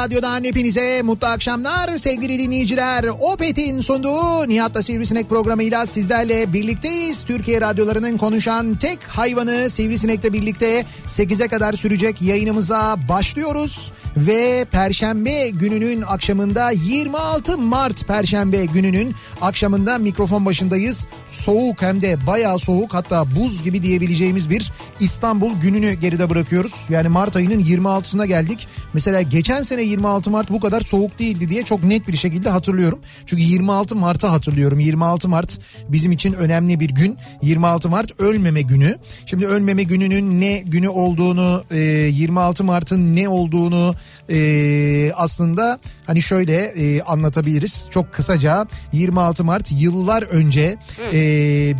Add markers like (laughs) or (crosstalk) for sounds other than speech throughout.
radyodan hepinize mutlu akşamlar sevgili dinleyiciler. Opet'in sunduğu Nihat'la Sivrisinek programıyla sizlerle birlikteyiz. Türkiye radyolarının konuşan tek hayvanı Sivrisinek'le birlikte 8'e kadar sürecek yayınımıza başlıyoruz. Ve Perşembe gününün akşamında 26 Mart Perşembe gününün akşamında mikrofon başındayız. Soğuk hem de bayağı soğuk hatta buz gibi diyebileceğimiz bir İstanbul gününü geride bırakıyoruz. Yani Mart ayının 26'sına geldik. Mesela geçen sene 26 Mart bu kadar soğuk değildi diye çok net bir şekilde hatırlıyorum. Çünkü 26 Mart'ı hatırlıyorum. 26 Mart bizim için önemli bir gün. 26 Mart ölmeme günü. Şimdi ölmeme gününün ne günü olduğunu, e, 26 Mart'ın ne olduğunu e, aslında hani şöyle e, anlatabiliriz. Çok kısaca 26 Mart yıllar önce e,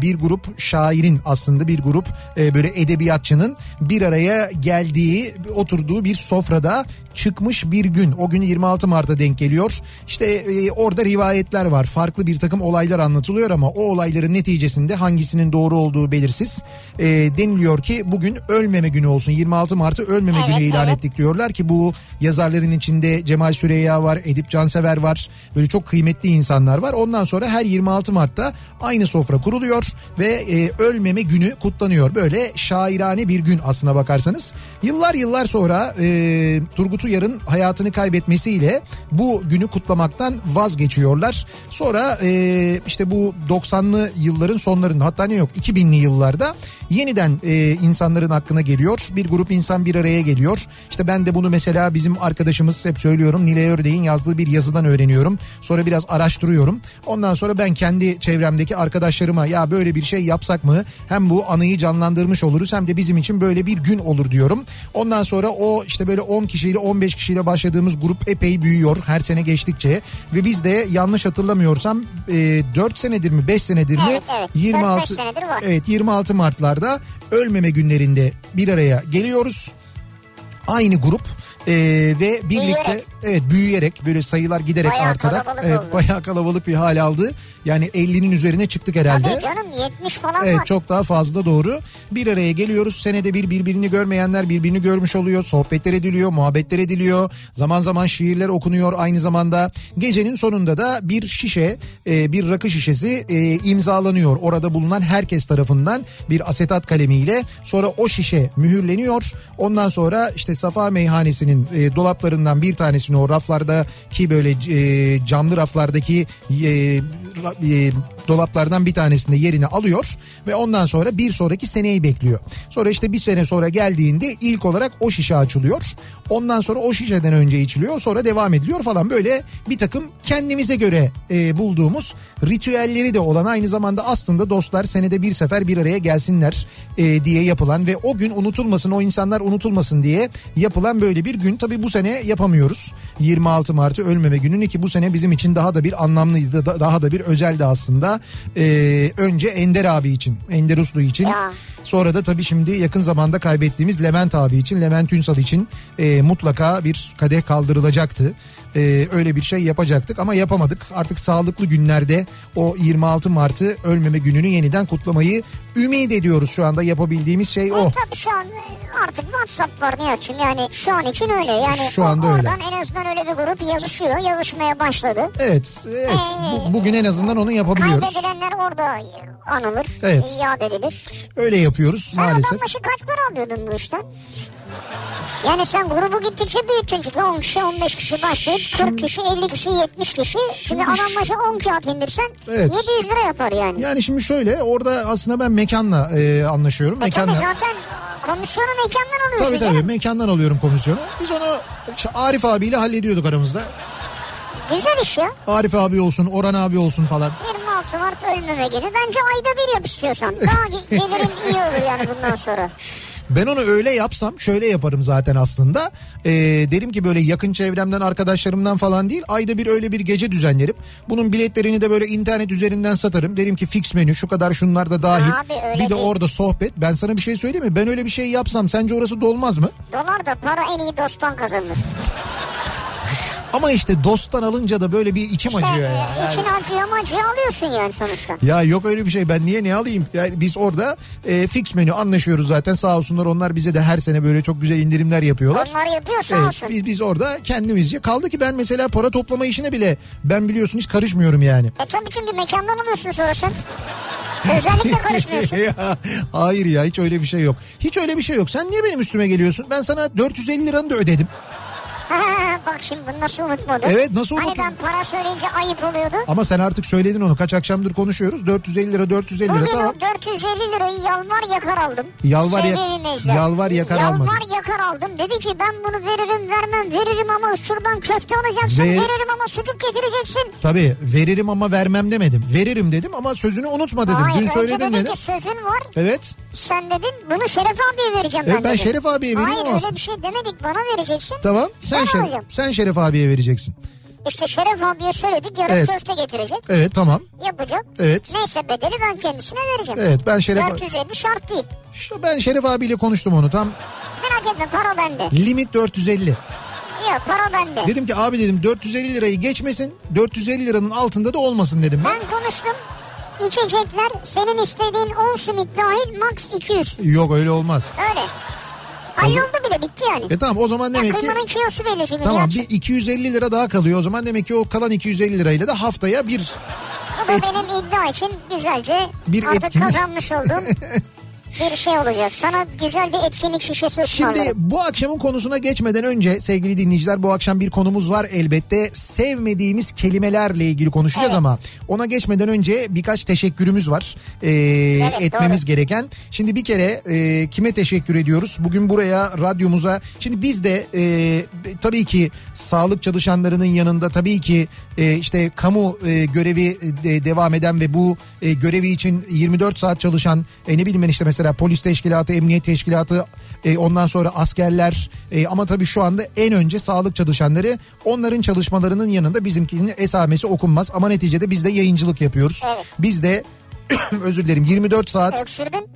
bir grup şairin aslında bir grup e, böyle edebiyatçının bir araya geldiği oturduğu bir sofrada çıkmış bir gün. O gün 26 Mart'a denk geliyor. İşte e, orada rivayetler var. Farklı bir takım olaylar anlatılıyor ama o olayların neticesinde hangisinin doğru olduğu belirsiz. E, deniliyor ki bugün ölmeme günü olsun. 26 Mart'ı ölmeme Evet, günü ilan evet. ettik diyorlar ki bu yazarların içinde Cemal Süreyya var, Edip Cansever var. Böyle çok kıymetli insanlar var. Ondan sonra her 26 Mart'ta aynı sofra kuruluyor ve e, ölmeme günü kutlanıyor. Böyle şairane bir gün aslına bakarsanız. Yıllar yıllar sonra e, Turgut Uyar'ın hayatını kaybetmesiyle bu günü kutlamaktan vazgeçiyorlar. Sonra e, işte bu 90'lı yılların sonlarında hatta ne yok 2000'li yıllarda yeniden e, insanların hakkına geliyor. Bir grup insan bir araya geliyor. İşte ben de bunu mesela bizim arkadaşımız hep söylüyorum Nilay Ördeğin yazdığı bir yazıdan öğreniyorum. Sonra biraz araştırıyorum. Ondan sonra ben kendi çevremdeki arkadaşlarıma ya böyle bir şey yapsak mı? Hem bu anıyı canlandırmış oluruz hem de bizim için böyle bir gün olur diyorum. Ondan sonra o işte böyle 10 kişiyle 15 kişiyle başladığımız grup epey büyüyor her sene geçtikçe. Ve biz de yanlış hatırlamıyorsam e, 4 senedir mi 5 senedir mi? Evet, evet. 26 4-5 senedir var. Evet 26 Mart'larda ölmeme günlerinde bir araya geliyoruz. Aynı grup e, ve birlikte Büyüyerek. Evet büyüyerek böyle sayılar giderek Bayağı artarak kalabalık evet, oldu. bayağı kalabalık bir hal aldı. Yani 50'nin üzerine çıktık herhalde. Tabii canım 70 falan Evet var. çok daha fazla doğru. Bir araya geliyoruz. Senede bir birbirini görmeyenler birbirini görmüş oluyor. Sohbetler ediliyor, muhabbetler ediliyor. Zaman zaman şiirler okunuyor aynı zamanda. Gecenin sonunda da bir şişe, e, bir rakı şişesi e, imzalanıyor. Orada bulunan herkes tarafından bir asetat kalemiyle. Sonra o şişe mühürleniyor. Ondan sonra işte Safa Meyhanesi'nin e, dolaplarından bir tanesini o raflardaki böyle e, camlı raflardaki e, e, dolaplardan bir tanesinde yerini alıyor ve ondan sonra bir sonraki seneyi bekliyor. Sonra işte bir sene sonra geldiğinde ilk olarak o şişe açılıyor. Ondan sonra o şişeden önce içiliyor sonra devam ediliyor falan böyle bir takım kendimize göre e, bulduğumuz ritüelleri de olan aynı zamanda aslında dostlar senede bir sefer bir araya gelsinler e, diye yapılan ve o gün unutulmasın o insanlar unutulmasın diye yapılan böyle bir gün tabi bu sene yapamıyoruz. 26 Mart'ı ölmeme gününü ki bu sene bizim için daha da bir anlamlıydı da- daha da bir özeldi aslında. E, önce Ender abi için Ender Uslu için Ya. Sonra da tabii şimdi yakın zamanda kaybettiğimiz Levent abi için, Levent Ünsal için e, mutlaka bir kadeh kaldırılacaktı. E, öyle bir şey yapacaktık ama yapamadık. Artık sağlıklı günlerde o 26 Mart'ı ölmeme gününü yeniden kutlamayı ümit ediyoruz şu anda yapabildiğimiz şey o. E, tabii şu an artık WhatsApp var Nihat'cığım yani şu an için öyle. Yani Şu anda öyle. oradan en azından öyle bir grup yazışıyor. Yazışmaya başladı. Evet, evet. Bu- bugün en azından onu yapabiliyoruz. Kaybedilenler orada anılır. Evet. Yad edilir. Öyle yapıyoruz Sen maalesef. adam başı kaç para alıyordun bu işten? Yani sen grubu gittikçe büyüttün çünkü 10 kişi 15 kişi başlayıp 40 kişi 50 kişi 70 kişi. Şimdi adam başı 10 kağıt indirsen Evet. 700 lira yapar yani. Yani şimdi şöyle orada aslında ben mekanla e, anlaşıyorum. E tabii Mekanla. zaten komisyonu mekandan alıyorsun Tabii tabii canım. mekandan alıyorum komisyonu. Biz onu işte Arif abiyle hallediyorduk aramızda. Güzel iş ya. Arif abi olsun, Orhan abi olsun falan. 26 Mart ölmeme günü. Bence ayda bir yap istiyorsan. Daha ge- gelirin iyi olur yani bundan sonra. (laughs) Ben onu öyle yapsam şöyle yaparım zaten aslında. Ee, derim ki böyle yakın çevremden arkadaşlarımdan falan değil. Ayda bir öyle bir gece düzenlerim. Bunun biletlerini de böyle internet üzerinden satarım. Derim ki fix menü şu kadar şunlar da dahil. Abi bir de değil. orada sohbet. Ben sana bir şey söyleyeyim mi? Ben öyle bir şey yapsam sence orası dolmaz mı? Dolar da para en iyi dosttan kazanılır. Ama işte dosttan alınca da böyle bir içim İşte acıyor e, Yani- için acıyor ama acıyor alıyorsun yani sonuçta. Ya yok öyle bir şey ben niye ne alayım? Yani biz orada e, fix menü anlaşıyoruz zaten sağ olsunlar onlar bize de her sene böyle çok güzel indirimler yapıyorlar. Onlar yapıyor sağ Evet, olsun. biz, biz orada kendimizce kaldı ki ben mesela para toplama işine bile ben biliyorsun hiç karışmıyorum yani. E tabii çünkü mekandan alıyorsun sonra sen. Özellikle (laughs) karışmıyorsun. Ya, Hayır ya hiç öyle bir şey yok. Hiç öyle bir şey yok. Sen niye benim üstüme geliyorsun? Ben sana 450 liranı da ödedim. (laughs) Bak şimdi bunu nasıl unutmadın? Evet, nasıl Hani unuttum? ben para söyleyince ayıp oluyordu. Ama sen artık söyledin onu. Kaç akşamdır konuşuyoruz. 450 lira 450 lira Bugün tamam. o 450 lirayı yalvar yakar aldım. Yalvar ya- yalvar yakar Yalvar almadın. yakar aldım. Dedi ki ben bunu veririm vermem veririm ama şuradan köfte alacaksın. Ver- Veririm ama sucuk getireceksin. Tabii veririm ama vermem demedim. Veririm dedim ama sözünü unutma dedim. Hayır Dün dedin dedim. ki sözün var. Evet. Sen dedin bunu Şeref abiye vereceğim Evet, ben ben dedim. Şeref abiye vereyim Hayır ama- öyle bir şey demedik bana vereceksin. Tamam. Sen Şeref, alacağım. sen Şeref abiye vereceksin. İşte Şeref abiye söyledik yarın Evet. köfte getirecek. Evet tamam. Yapacak. Evet. Neyse bedeli ben kendisine vereceğim. Evet ben Şeref 450 şart değil. İşte ben Şeref abiyle konuştum onu tam Merak etme para bende. limit 450. Yok para bende. Dedim ki abi dedim 450 lirayı geçmesin 450 liranın altında da olmasın dedim ben. Ben konuştum. İçecekler senin istediğin 10 simit dahil max 200. Yok öyle olmaz. Öyle. Halloldu bile bitti yani. E tamam o zaman Ya demek ki kıymanın kilosu belli şimdi. tamam bir 250 lira daha kalıyor o zaman demek ki o kalan 250 lirayla da haftaya bir Bu da et- benim iddia için güzelce Bir artık etkinlik. kazanmış olduğum (laughs) bir şey olacak. Sana güzel bir etkinlik şişesi Şimdi bu akşamın konusuna geçmeden önce sevgili dinleyiciler bu akşam bir konumuz var elbette. Sevmediğimiz kelimelerle ilgili konuşacağız Evet. ama ona geçmeden önce birkaç teşekkürümüz var. Ee, etmemiz doğru. gereken. Şimdi bir kere e, kime teşekkür ediyoruz? Bugün buraya radyomuza şimdi biz de e, tabii ki sağlık çalışanlarının yanında tabii ki e, işte kamu e, görevi de devam eden ve bu e, görevi için 24 saat çalışan e, ne bileyim ben işte mesela polis teşkilatı, emniyet teşkilatı e, ondan sonra askerler e, ama tabii şu anda en önce sağlık çalışanları onların çalışmalarının yanında bizimkinin esamesi okunmaz ama neticede biz de yayıncılık yapıyoruz. Evet. Biz de (clears throat) özür dilerim 24 saat Öksürdün.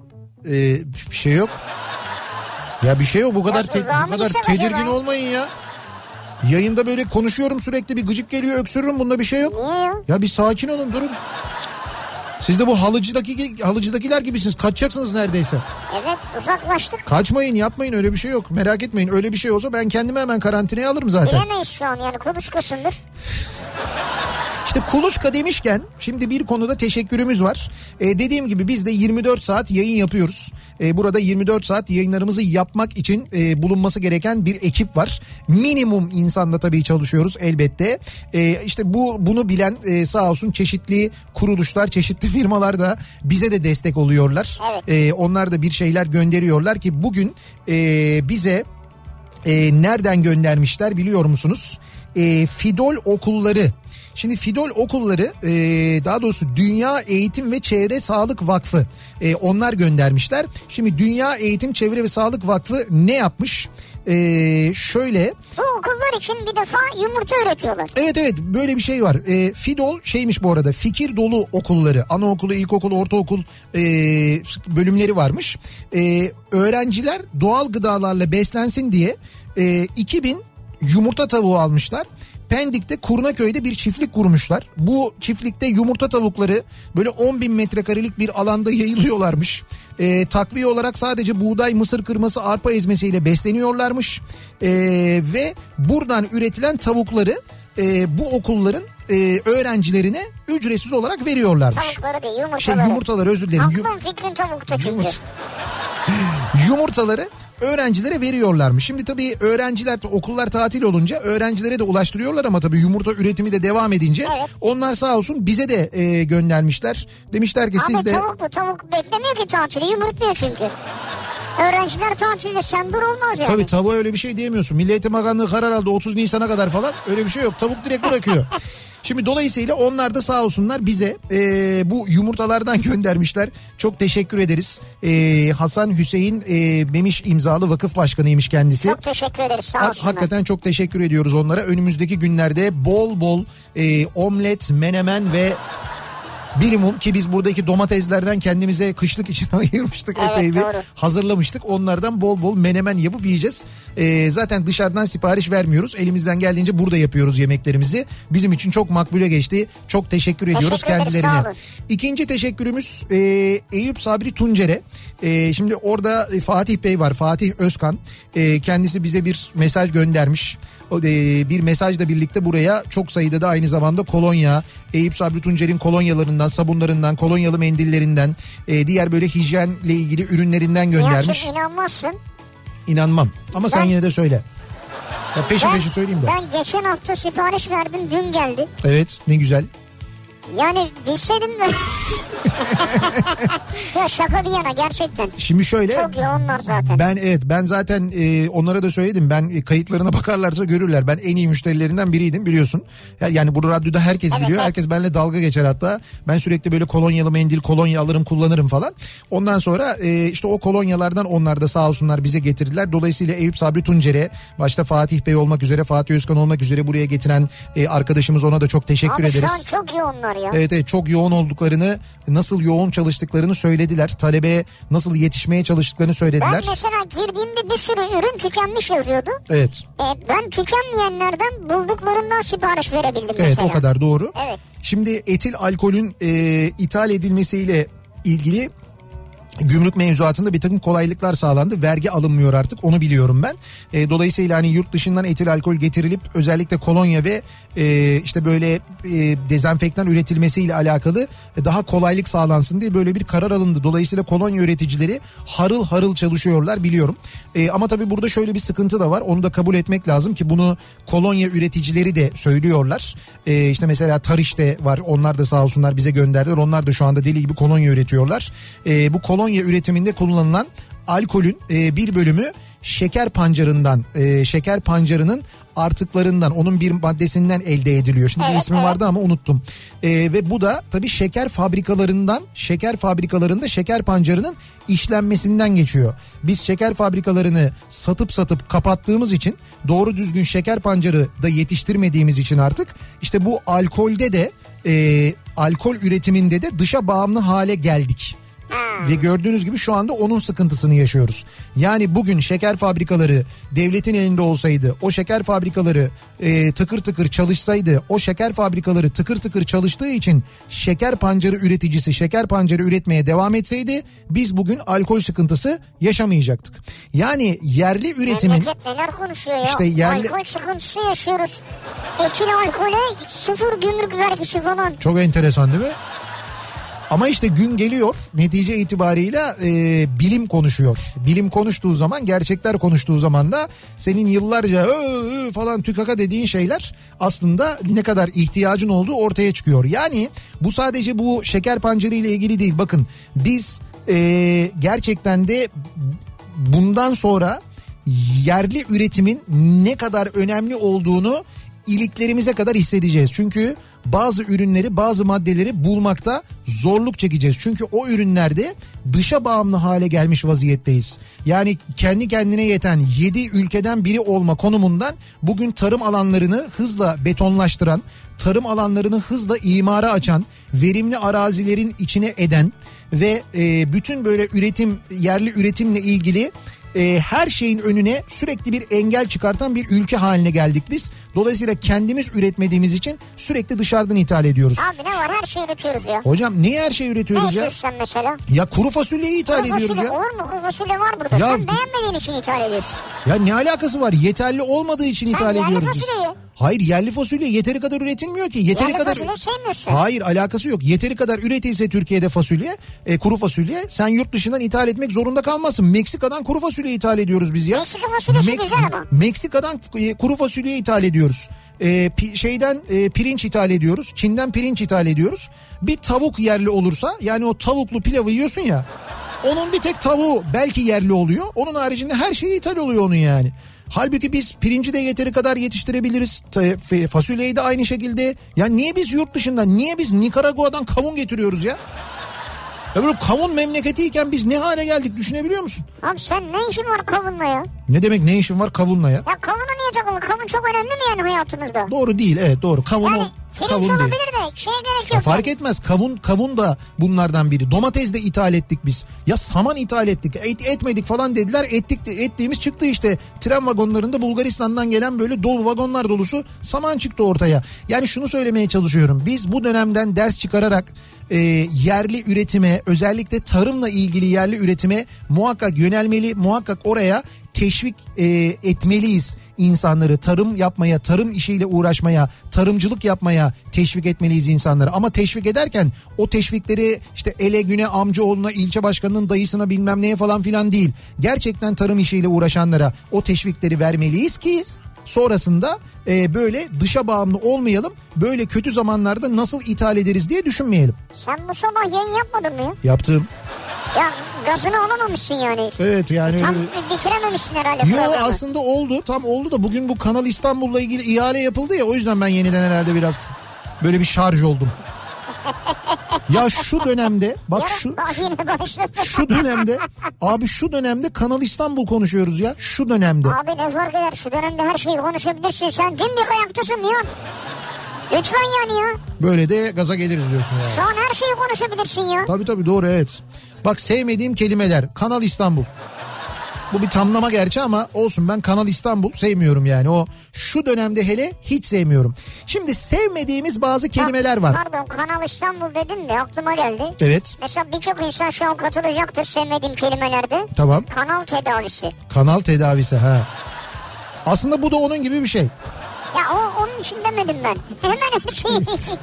e, bir şey yok. Ya bir şey yok bu kadar te- bu kadar tedirgin acaba? olmayın ya. Yayında böyle konuşuyorum sürekli bir gıcık geliyor öksürürüm bunda bir şey yok. Niye? Ya bir sakin olun durun. Siz de bu halıcıdaki halıcıdakiler gibisiniz. Kaçacaksınız neredeyse. Evet uzaklaştık. Kaçmayın yapmayın öyle bir şey yok. Merak etmeyin öyle bir şey olsa ben kendimi hemen karantinaya alırım zaten. Bilemeyiz şu an yani kuluçkasındır. İşte kuluçka demişken şimdi bir konuda teşekkürümüz var. Ee, dediğim gibi biz de 24 saat yayın yapıyoruz. Ee, burada 24 saat yayınlarımızı yapmak için e, bulunması gereken bir ekip var. Minimum insanla tabii çalışıyoruz elbette. Ee, işte bu bunu bilen e, sağ olsun çeşitli kuruluşlar, çeşitli (laughs) firmalar da bize de destek oluyorlar. Evet. Ee, onlar da bir şeyler gönderiyorlar ki bugün e, bize e, nereden göndermişler biliyor musunuz? E, Fidol okulları. Şimdi Fidol okulları e, daha doğrusu Dünya Eğitim ve Çevre Sağlık Vakfı e, onlar göndermişler. Şimdi Dünya Eğitim Çevre ve Sağlık Vakfı ne yapmış? E, şöyle Bu okullar için bir defa yumurta üretiyorlar. Evet evet böyle bir şey var. E, Fidol şeymiş bu arada fikir dolu okulları anaokulu, ilkokul, ortaokul e, bölümleri varmış. E, öğrenciler doğal gıdalarla beslensin diye e, 2000 yumurta tavuğu almışlar. Pendik'te Kurnaköy'de bir çiftlik kurmuşlar. Bu çiftlikte yumurta tavukları böyle 10 bin metrekarelik bir alanda yayılıyorlarmış. E, takviye olarak sadece buğday, mısır kırması, arpa ezmesiyle besleniyorlarmış. E, ve buradan üretilen tavukları e, bu okulların e, öğrencilerine ücretsiz olarak veriyorlarmış. Tavukları değil yumurtaları. Şey yumurtalar özür dilerim. Aklın fikrin tavukta çünkü. Yumurta. (laughs) yumurtaları öğrencilere veriyorlarmış. Şimdi tabii öğrenciler okullar tatil olunca öğrencilere de ulaştırıyorlar ama tabii yumurta üretimi de devam edince Evet. onlar sağ olsun bize de e, göndermişler. Demişler ki siz Abi de tavuk bu tavuk beklemiyor ki tatili yumurtluyor çünkü. Öğrenciler tatilde sen dur olmaz yani. Tabii tavuğa öyle bir şey diyemiyorsun. Milli Eğitim Bakanlığı karar aldı 30 Nisan'a kadar falan. Öyle bir şey yok. Tavuk direkt bırakıyor. (laughs) Şimdi dolayısıyla onlar da sağ olsunlar bize e, bu yumurtalardan (laughs) göndermişler. Çok teşekkür ederiz. E, Hasan Hüseyin e, Memiş imzalı vakıf başkanıymış kendisi. Çok teşekkür ederiz sağ olsunlar. Hakikaten çok teşekkür ediyoruz onlara. Önümüzdeki günlerde bol bol e, omlet, menemen ve bilimum ki biz buradaki domateslerden kendimize kışlık için (laughs) ayırmıştık Evet, epey bir doğru. hazırlamıştık. Onlardan bol bol menemen yapıp yiyeceğiz. E, zaten dışarıdan sipariş vermiyoruz. Elimizden geldiğince burada yapıyoruz yemeklerimizi. Bizim için çok makbule geçti. Çok teşekkür ediyoruz Teşekkür ederiz, kendilerine. olun. İkinci teşekkürümüz e, Eyüp Sabri Tuncer'e. E, şimdi orada e, Fatih Bey var. Fatih Özkan. E, kendisi bize bir mesaj göndermiş. E, bir mesajla birlikte buraya çok sayıda da aynı zamanda kolonya, Eyüp Sabri Tuncer'in kolonyalarından, sabunlarından, kolonyalı mendillerinden, e, diğer böyle hijyenle ilgili ürünlerinden göndermiş. Nihat'cığım inanmazsın. İnanmam. Ama sen Ben- yine de söyle. Ya peşi peşi söyleyeyim de. ben geçen hafta sipariş verdim dün geldi. Evet ne güzel. Yani bilseydim de. (laughs) ya şaka bir yana gerçekten. Şimdi şöyle. Çok yoğunlar zaten. Ben evet ben zaten e, onlara da söyledim. Ben e, kayıtlarına bakarlarsa görürler. Ben en iyi müşterilerinden biriydim biliyorsun. Ya- Yani bu radyoda herkes Evet, biliyor. evet. Herkes benimle dalga geçer hatta. Ben sürekli böyle kolonyalı mendil, kolonya alırım, kullanırım falan. Ondan sonra e, işte o kolonyalardan onlar da sağ olsunlar bize getirdiler. Dolayısıyla Eyüp Sabri Tuncer'e başta Fatih Bey olmak üzere, Fatih Özkan olmak üzere buraya getiren e, arkadaşımız ona da çok teşekkür Abi şu ederiz. an çok yoğunlar ya. Evet evet çok yoğun olduklarını, nasıl yoğun çalıştıklarını söylediler. Talebe nasıl yetişmeye çalıştıklarını Ben söylediler. mesela girdiğimde bir sürü ürün tükenmiş yazıyordu. Evet. E, ben tükenmeyenlerden bulduklarından sipariş verebildim Evet mesela. o kadar doğru. Evet. Şimdi etil alkolün e, ithal edilmesiyle ilgili gümrük mevzuatında bir takım kolaylıklar sağlandı. Vergi alınmıyor artık onu biliyorum ben. E, dolayısıyla hani yurt dışından etil alkol getirilip özellikle kolonya ve e, işte böyle e, dezenfektan üretilmesiyle alakalı daha kolaylık sağlansın diye böyle bir karar alındı. Dolayısıyla kolonya üreticileri harıl harıl çalışıyorlar biliyorum. E, ama tabii burada şöyle bir sıkıntı da var. Onu da kabul etmek lazım ki bunu kolonya üreticileri de söylüyorlar. E, işte mesela Tariş'te var. Onlar da sağ olsunlar bize gönderdiler. Onlar da şu anda deli gibi kolonya üretiyorlar. E, bu kolonya üretiminde kullanılan alkolün e, bir bölümü şeker pancarından, e, şeker pancarının artıklarından, onun bir maddesinden elde ediliyor. Şimdi bir Evet, ismi evet. vardı ama unuttum. E, ve bu da tabii şeker fabrikalarından, şeker fabrikalarında şeker pancarının işlenmesinden geçiyor. Biz şeker fabrikalarını satıp satıp kapattığımız için doğru düzgün şeker pancarı da yetiştirmediğimiz için artık işte bu alkolde de e, alkol üretiminde de dışa bağımlı hale geldik. Ve gördüğünüz gibi şu anda onun sıkıntısını yaşıyoruz. Yani bugün şeker fabrikaları devletin elinde olsaydı, o şeker fabrikaları e, tıkır tıkır çalışsaydı, o şeker fabrikaları tıkır tıkır çalıştığı için şeker pancarı üreticisi şeker pancarı üretmeye devam etseydi biz bugün alkol sıkıntısı yaşamayacaktık. Yani yerli üretimin Memleket neler konuşuyor ya. İşte yerli- Alkol sıkıntısı yaşıyoruz. Etil alkole sıfır gümrük vergisi falan. Çok enteresan değil mi? Ama işte gün geliyor netice itibarıyla e, bilim konuşuyor. Bilim konuştuğu zaman gerçekler konuştuğu zaman da senin yıllarca "Ö, ö" falan tükaka dediğin şeyler aslında ne kadar ihtiyacın olduğu ortaya çıkıyor. Yani bu sadece bu şeker pancarı ile ilgili değil. Bakın biz e, gerçekten de bundan sonra yerli üretimin ne kadar önemli olduğunu iliklerimize kadar hissedeceğiz. Çünkü bazı ürünleri bazı maddeleri bulmakta zorluk çekeceğiz. Çünkü o ürünlerde dışa bağımlı hale gelmiş vaziyetteyiz. Yani kendi kendine yeten 7 ülkeden biri olma konumundan bugün tarım alanlarını hızla betonlaştıran, tarım alanlarını hızla imara açan, verimli arazilerin içine eden ve e, bütün böyle üretim yerli üretimle ilgili e, her şeyin önüne sürekli bir engel çıkartan bir ülke haline geldik biz. Dolayısıyla kendimiz üretmediğimiz için sürekli dışarıdan ithal ediyoruz. Abi ne var her şeyi üretiyoruz ya. Hocam niye her şeyi Ne üretiyoruz ya? istiyorsun sen mesela? Ya kuru fasulyeyi ithal Kuru ediyoruz fasulye ya. olur mu? Kuru fasulye var burada. Ya- Sen beğenmediğin için ithal ediyorsun. Ya ne alakası var? Yeterli olmadığı için ithal yerli ediyoruz biz. fasulyeyi. Hayır yerli fasulye yeteri kadar üretilmiyor ki. Yeteri Yerli kadar fasulye sevmiyorsun. Hayır alakası yok. Yeteri kadar üretilse Türkiye'de fasulye, e, kuru fasulye sen yurt dışından ithal etmek zorunda kalmazsın. Meksika'dan kuru fasulye ithal ediyoruz biz ya. Meksika fasulyesi güzel ama. Meksika'dan e, kuru fasulye ithal ediyoruz. E, pi- şeyden e, pirinç ithal ediyoruz. Çin'den pirinç ithal ediyoruz. Bir tavuk yerli olursa yani o tavuklu pilavı yiyorsun ya. Onun bir tek tavuğu belki yerli oluyor. Onun haricinde her şeyi ithal oluyor onun yani. Halbuki biz pirinci de yeteri kadar yetiştirebiliriz. Fasulyeyi de aynı şekilde. Ya niye biz yurt dışından, niye biz Nikaragua'dan kavun getiriyoruz ya? Ya böyle kavun memleketiyken biz ne hale geldik düşünebiliyor musun? Abi sen ne işin var kavunla ya? Ne demek ne işin var kavunla ya? Ya kavuna niye takıldın? Kavun çok önemli mi yani hayatımızda? Doğru değil evet doğru kavun Yani pirinç kavun olabilir değil. de şeye gerek Ya yok. fark etmez kavun kavun da bunlardan biri. Domates de ithal ettik biz. Ya saman ithal ettik. Et, etmedik falan dediler. Ettik de ettiğimiz çıktı işte. Tren vagonlarında Bulgaristan'dan gelen böyle dolu vagonlar dolusu saman çıktı ortaya. Yani şunu söylemeye çalışıyorum. Biz bu dönemden ders çıkararak e, yerli üretime özellikle tarımla ilgili yerli üretime muhakkak yönelmeli. Muhakkak oraya teşvik e, etmeliyiz insanları tarım yapmaya, tarım işiyle uğraşmaya, tarımcılık yapmaya teşvik etmeliyiz insanları. Ama teşvik ederken o teşvikleri işte ele güne amcaoğluna, ilçe başkanının dayısına bilmem neye falan filan değil. Gerçekten tarım işiyle uğraşanlara o teşvikleri vermeliyiz ki sonrasında e, böyle dışa bağımlı olmayalım. Böyle kötü zamanlarda nasıl ithal ederiz diye düşünmeyelim. Sen bu sabah yayın yapmadın mı ya? Yaptığım. Ya gazını alamamışsın yani. Evet yani Tam bitirememişsin herhalde Yo programı. aslında oldu tam oldu da bugün bu Kanal İstanbul'la ilgili ihale yapıldı ya o yüzden ben yeniden herhalde biraz böyle bir şarj oldum. Ya şu dönemde bak şu şu dönemde abi şu dönemde Kanal İstanbul konuşuyoruz ya şu dönemde. Abi ne fark eder şu dönemde her şeyi konuşabilirsin. Sen dimdik ayaktasın Nihat. Lütfen yani ya. Böyle de gaza geliriz diyorsun ya. Şu an her şeyi konuşabilirsin ya. Tabii tabii doğru evet. Bak sevmediğim kelimeler Kanal İstanbul. Bu bir tamlama gerçi ama olsun ben Kanal İstanbul sevmiyorum yani. O şu dönemde hele hiç sevmiyorum. Şimdi sevmediğimiz bazı kelimeler var. Pardon Kanal İstanbul dedin de aklıma geldi. Evet Mesela birçok insan şu an katılacaktır sevmediğim kelimelerde. tamam. Kanal tedavisi. Kanal tedavisi ha. Aslında bu da onun gibi bir şey. Ya o onun için demedim ben. (laughs) Hemen her şeyi. (laughs)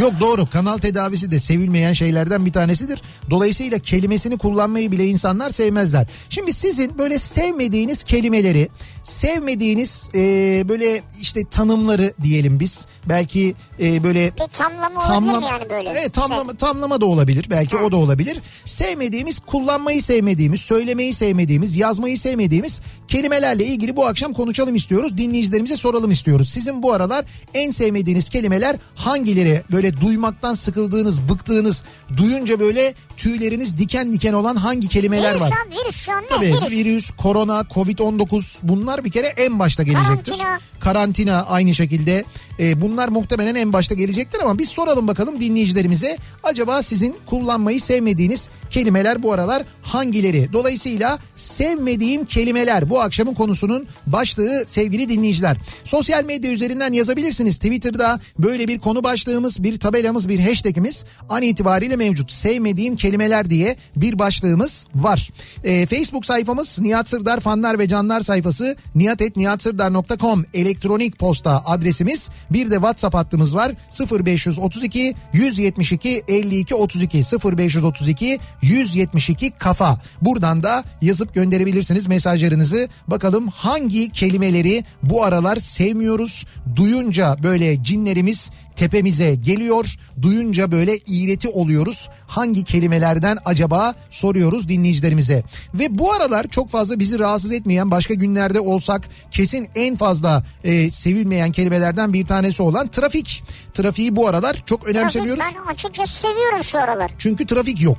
Yok doğru kanal tedavisi de sevilmeyen şeylerden bir tanesidir. Dolayısıyla kelimesini kullanmayı bile insanlar sevmezler. Şimdi sizin böyle sevmediğiniz kelimeleri, sevmediğiniz e, böyle işte tanımları diyelim biz. Belki e, böyle Bir tamlama olabilir mi yani böyle? Evet tamlama, tamlama da olabilir. Belki o da olabilir. Sevmediğimiz, kullanmayı sevmediğimiz, söylemeyi sevmediğimiz, yazmayı sevmediğimiz kelimelerle ilgili bu akşam konuşalım istiyoruz. Dinleyicilerimize soralım istiyoruz. Sizin bu aralar en sevmediğiniz kelimeler hangileri? Böyle duymaktan sıkıldığınız, bıktığınız, duyunca böyle tüyleriniz diken diken olan hangi kelimeler virüs var? abi virüs şu an ne? Tabii virüs. virüs, korona, covid-19 bunlar bir kere en başta gelecektir. Karantina. karantina aynı şekilde. E, bunlar muhtemelen en başta gelecektir ama biz soralım bakalım dinleyicilerimize. Acaba sizin kullanmayı sevmediğiniz kelimeler bu aralar hangileri? Dolayısıyla sevmediğim kelimeler bu akşamın konusunun başlığı sevgili dinleyiciler. Sosyal medya üzerinden yazabilirsiniz. Twitter'da böyle bir konu başlığımız, bir tabelamız, bir hashtagimiz an itibariyle mevcut. Sevmediğim kelimeler diye bir başlığımız var. Ee, Facebook sayfamız Nihat Sırdar fanlar ve canlar sayfası nihatetnihatsırdar.com elektronik posta adresimiz. Bir de WhatsApp hattımız var 0532 172 52 32 0532 172 kafa. Buradan da yazıp gönderebilirsiniz mesajlarınızı. Bakalım hangi kelimeleri bu aralar sevmiyoruz. Duyunca böyle cinlerimiz tepemize geliyor. Duyunca böyle iğreti oluyoruz. Hangi kelimelerden acaba soruyoruz dinleyicilerimize. Ve bu aralar çok fazla bizi rahatsız etmeyen başka günlerde olsak kesin en fazla e, sevilmeyen kelimelerden bir tanesi olan trafik. Trafiği bu aralar çok önemsemiyoruz. Trafik ben açıkçası seviyorum şu aralar. Çünkü trafik yok.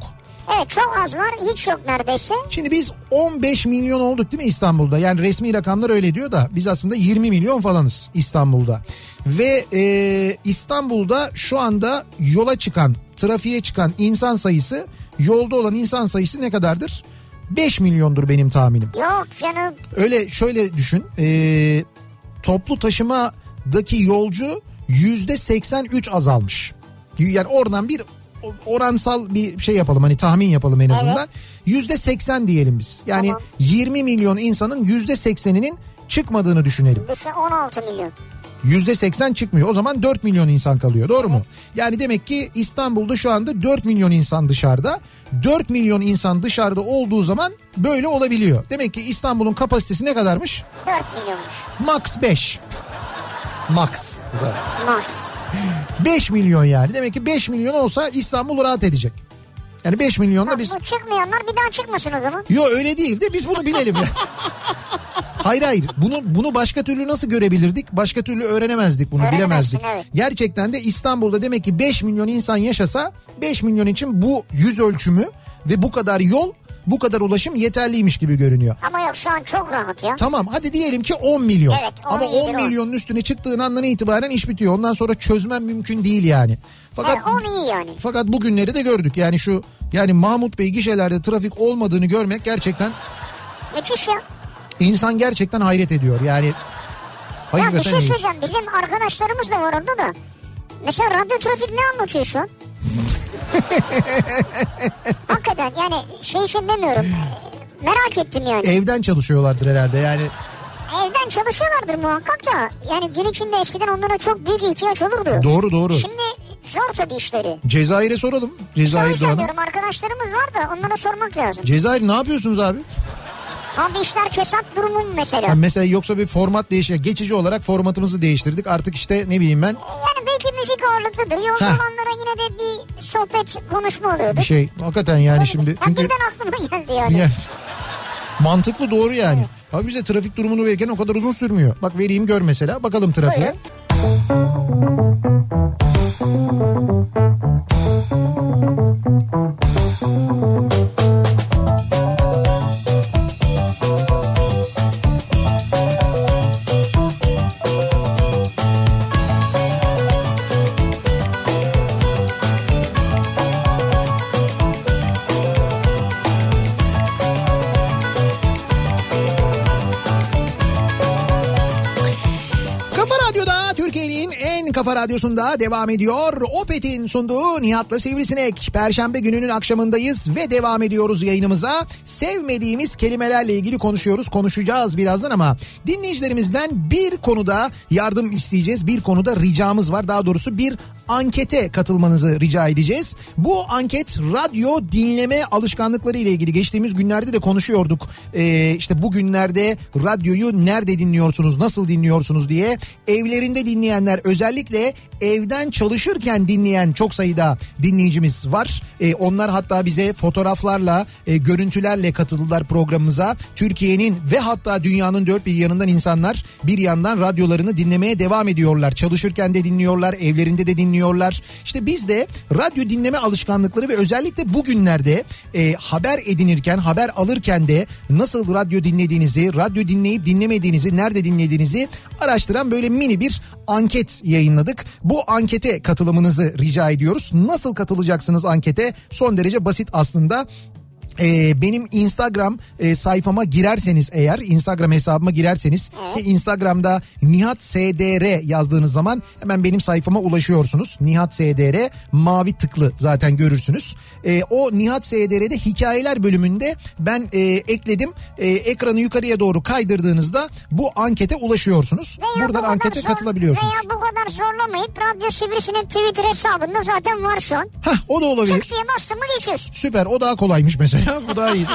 Evet çok az var hiç yok neredeyse. Şimdi biz 15 milyon olduk değil mi İstanbul'da? Yani resmi rakamlar öyle diyor da biz aslında 20 milyon falanız İstanbul'da. Ve e, İstanbul'da şu anda yola çıkan, trafiğe çıkan insan sayısı, yolda olan insan sayısı ne kadardır? 5 milyondur benim tahminim. Yok canım. Öyle şöyle düşün. E, toplu taşımadaki yolcu yüzde 83 azalmış. Yani oradan bir oransal bir şey yapalım hani tahmin yapalım en azından. Yüzde evet. 80 diyelim biz. Yani tamam. 20 milyon insanın yüzde 80'inin çıkmadığını düşünelim. Düşün 16 milyon. Yüzde 80 çıkmıyor. O zaman 4 milyon insan kalıyor. Doğru evet. mu? Yani demek ki İstanbul'da şu anda 4 milyon insan dışarıda. 4 milyon insan dışarıda olduğu zaman böyle olabiliyor. Demek ki İstanbul'un kapasitesi ne kadarmış? 4 milyonmuş. Max 5. Max. Max. 5 milyon yani. Demek ki 5 milyon olsa İstanbul rahat edecek. Yani 5 milyonla biz... Çıkmayanlar bir daha çıkmasın o zaman. Yok öyle değil de biz bunu bilelim. (laughs) hayır hayır bunu bunu başka türlü nasıl görebilirdik? Başka türlü öğrenemezdik bunu bilemezdik. Evet. Gerçekten de İstanbul'da demek ki 5 milyon insan yaşasa 5 milyon için bu yüz ölçümü ve bu kadar yol bu kadar ulaşım yeterliymiş gibi görünüyor. Ama yok şu an çok rahat ya. Tamam hadi diyelim ki 10 milyon. Evet, 10 Ama 10 milyonun üstüne çıktığın andan itibaren iş bitiyor. Ondan sonra çözmen mümkün değil yani. Fakat evet, 10 iyi yani. Fakat bugünleri de gördük. Yani şu yani Mahmut Bey gişelerde trafik olmadığını görmek gerçekten Müthiş ya. İnsan gerçekten hayret ediyor. Yani ya bir şey söyleyeceğim. Bizim arkadaşlarımız da var orada da. Mesela radyo trafik ne anlatıyor şu an? (laughs) Hakikaten yani şey için demiyorum. Merak ettim yani. Evden çalışıyorlardır herhalde yani. Evden çalışıyorlardır muhakkak da. Yani gün içinde eskiden onlara çok büyük ihtiyaç olurdu. Doğru doğru. Şimdi zor tabii işleri. Cezayir'e soralım. Cezayir'de diyorum arkadaşlarımız var da onlara sormak lazım. Cezayir ne yapıyorsunuz abi? Abi işler kesat durumu mu mesela? Yani mesela yoksa bir format değişiyor. Geçici olarak formatımızı değiştirdik. Artık işte ne bileyim ben. Yani müzik ağırlıklıdır. Yolda olanlara yine de bir sohbet konuşma oluyordu. Bir şey hakikaten yani Tabii. şimdi. Çünkü... Birden aklıma geldi yani. Ya, mantıklı doğru yani. Evet. Abi bize trafik durumunu verirken o kadar uzun sürmüyor. Bak vereyim gör mesela. Bakalım trafiğe. Buyurun. Kafa Radyosu'nda devam ediyor. Opet'in sunduğu Nihat'la Sivrisinek. Perşembe gününün akşamındayız ve devam ediyoruz yayınımıza. Sevmediğimiz kelimelerle ilgili konuşuyoruz. Konuşacağız birazdan ama dinleyicilerimizden bir konuda yardım isteyeceğiz. Bir konuda ricamız var. Daha doğrusu bir ankete katılmanızı rica edeceğiz. Bu anket radyo dinleme alışkanlıkları ile ilgili geçtiğimiz günlerde de konuşuyorduk. Ee, işte bu günlerde radyoyu nerede dinliyorsunuz, nasıl dinliyorsunuz diye evlerinde dinleyenler özellikle evden çalışırken dinleyen çok sayıda dinleyicimiz var. Ee, onlar hatta bize fotoğraflarla, e, görüntülerle katıldılar programımıza. Türkiye'nin ve hatta dünyanın dört bir yanından insanlar bir yandan radyolarını dinlemeye devam ediyorlar. Çalışırken de dinliyorlar, evlerinde de dinliyorlar dinliyorlar. İşte biz de radyo dinleme alışkanlıkları ve özellikle bugünlerde e, haber edinirken, haber alırken de nasıl radyo dinlediğinizi, radyo dinleyip dinlemediğinizi, nerede dinlediğinizi araştıran böyle mini bir anket yayınladık. Bu ankete katılımınızı rica ediyoruz. Nasıl katılacaksınız ankete? Son derece basit aslında. Ee, benim Instagram e, sayfama girerseniz eğer Instagram hesabıma girerseniz ki Instagram'da Nihat SDR yazdığınız zaman hemen benim sayfama ulaşıyorsunuz. Nihat SDR mavi tıklı zaten görürsünüz. Ee, o Nihat SDR'de hikayeler bölümünde ben e, ekledim. E, ekranı yukarıya doğru kaydırdığınızda bu ankete ulaşıyorsunuz. Veya bu Buradan ankete zor- katılabiliyorsunuz. Veya bu kadar zorlamayıp Radyo Sivrisinek Twitter hesabında zaten var şu an. Hah o da olabilir. Tık diye bastın mı geçiyorsun. Süper o daha kolaymış mesela bu daha iyi.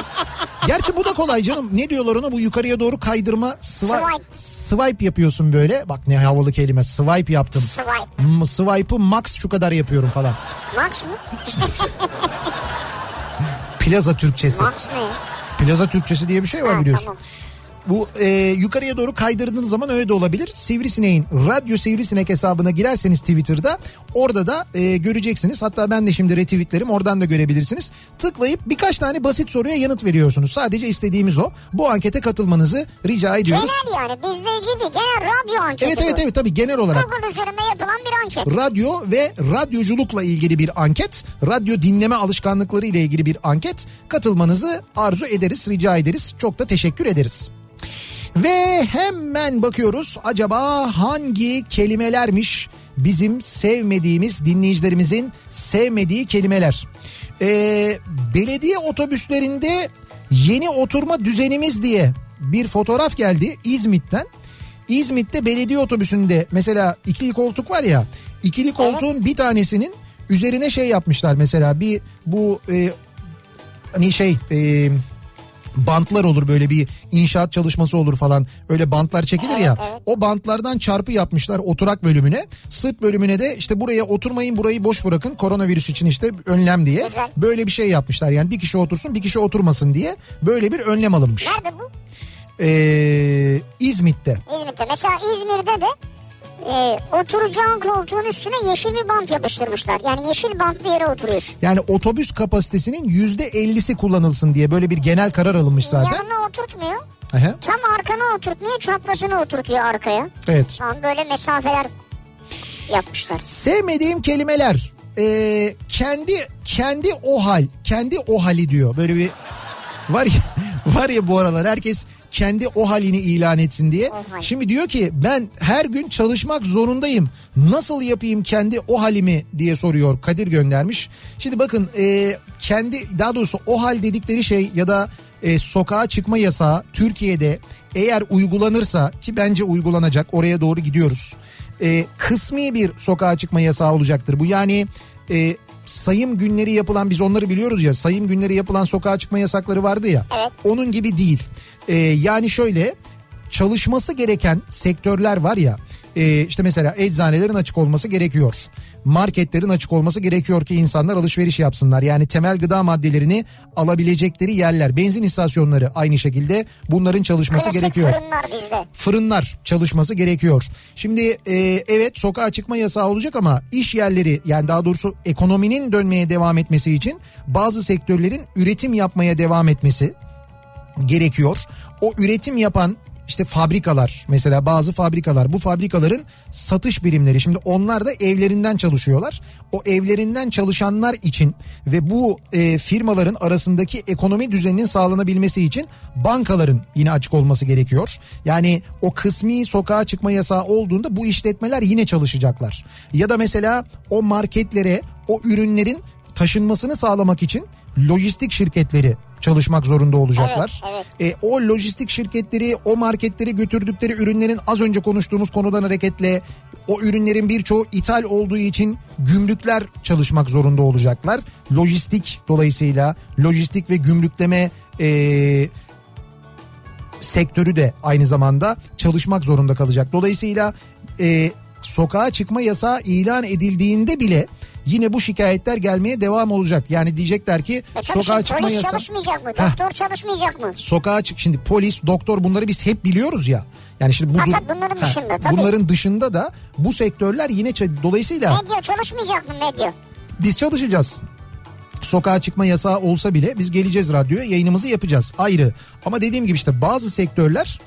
Gerçi bu da kolay canım. Ne diyorlar ona bu yukarıya doğru kaydırma swipe. Swipe. Swipe yapıyorsun böyle. Bak ne havalı kelime swipe yaptım. Swipe. M- Swipe'ı max şu kadar yapıyorum falan. Max mı? Plaza Türkçesi. Max ne? ya? Plaza Türkçesi diye bir şey var Ha, biliyorsun. tamam. Bu e, yukarıya doğru kaydırdığınız zaman öyle de olabilir. Sivrisineğin radyo sivrisinek hesabına girerseniz Twitter'da orada da e, göreceksiniz. Hatta ben de şimdi retweetlerim oradan da görebilirsiniz. Tıklayıp birkaç tane basit soruya yanıt veriyorsunuz. Sadece istediğimiz o. Bu ankete katılmanızı rica ediyoruz. Genel yani bizle ilgili değil. Genel radyo anketi Evet evet evet tabii genel olarak. Google üzerinde yapılan bir anket. Radyo ve radyoculukla ilgili bir anket, radyo dinleme alışkanlıkları ile ilgili bir anket katılmanızı arzu ederiz, rica ederiz. Çok da teşekkür ederiz. Ve hemen bakıyoruz acaba hangi kelimelermiş bizim sevmediğimiz dinleyicilerimizin sevmediği kelimeler. Ee, belediye otobüslerinde yeni oturma düzenimiz diye bir fotoğraf geldi İzmit'ten. İzmit'te belediye otobüsünde mesela ikili koltuk var ya ikili koltuğun bir tanesinin üzerine şey yapmışlar mesela bir bu e, hani şey e, bantlar olur böyle bir inşaat çalışması olur falan öyle bantlar çekilir ya Evet, evet. o bantlardan çarpı yapmışlar oturak bölümüne sırt bölümüne de işte buraya oturmayın burayı boş bırakın koronavirüs için işte önlem diye Güzel. böyle bir şey yapmışlar yani bir kişi otursun bir kişi oturmasın diye böyle bir önlem alınmış Nerede bu? ee, İzmit'te İzmit'te. Mesela İzmir'de de e, oturacağın koltuğun üstüne yeşil bir bant yapıştırmışlar. Yani yeşil bantlı yere oturuyorsun. yani otobüs kapasitesinin yüzde ellisi kullanılsın diye böyle bir genel karar alınmış zaten. Yanına oturtmuyor. Aha, Tam arkana oturtmuyor. Çaprazını oturtuyor arkaya. evet. Tam böyle mesafeler yapmışlar. Sevmediğim kelimeler ee, kendi kendi o hal kendi o hali diyor böyle bir var ya var ya bu aralar herkes kendi o halini ilan etsin diye. Şimdi diyor ki ben her gün çalışmak zorundayım. Nasıl yapayım kendi o halimi diye soruyor Kadir göndermiş. Şimdi bakın e, kendi daha doğrusu o hal dedikleri şey ya da e, sokağa çıkma yasağı Türkiye'de eğer uygulanırsa ki bence uygulanacak oraya doğru gidiyoruz. E, kısmi bir sokağa çıkma yasağı olacaktır. Bu yani e, sayım günleri yapılan biz onları biliyoruz ya sayım günleri yapılan sokağa çıkma yasakları vardı ya. Evet. Onun gibi değil. E, yani şöyle çalışması gereken sektörler var ya e, işte mesela eczanelerin açık olması gerekiyor. Marketlerin açık olması gerekiyor ki insanlar alışveriş yapsınlar. Yani temel gıda maddelerini alabilecekleri yerler. Benzin istasyonları aynı şekilde bunların çalışması Klasik gerekiyor fırınlar bizde. fırınlar çalışması gerekiyor. Şimdi e, evet sokağa çıkma yasağı olacak ama iş yerleri yani daha doğrusu ekonominin dönmeye devam etmesi için bazı sektörlerin üretim yapmaya devam etmesi gerekiyor. O üretim yapan işte fabrikalar mesela bazı fabrikalar bu fabrikaların satış birimleri şimdi onlar da evlerinden çalışıyorlar. O evlerinden çalışanlar için ve bu e, firmaların arasındaki ekonomi düzeninin sağlanabilmesi için bankaların yine açık olması gerekiyor. Yani o kısmi sokağa çıkma yasağı olduğunda bu işletmeler yine çalışacaklar. Ya da mesela o marketlere o ürünlerin taşınmasını sağlamak için lojistik şirketleri çalışmak zorunda olacaklar. Evet, E, o lojistik şirketleri o marketleri götürdükleri ürünlerin az önce konuştuğumuz konudan hareketle o ürünlerin birçoğu ithal olduğu için gümrükler çalışmak zorunda olacaklar. Lojistik dolayısıyla lojistik ve gümrükleme e, sektörü de aynı zamanda çalışmak zorunda kalacak. Dolayısıyla e, sokağa çıkma yasağı ilan edildiğinde bile yine bu şikayetler gelmeye devam olacak. Yani diyecekler ki E sokağa çıkma polis yasağı çalışmayacak mı? Heh. Doktor çalışmayacak mı? sokağa çık şimdi polis doktor bunları biz hep biliyoruz ya. Yani şimdi bu Ha, tabii bunların dışında, tabii. bunların dışında da bu sektörler yine dolayısıyla Medya çalışmayacak mı medya? biz çalışacağız. Sokağa çıkma yasağı olsa bile biz geleceğiz radyoya yayınımızı yapacağız ayrı. Ama dediğim gibi işte bazı sektörler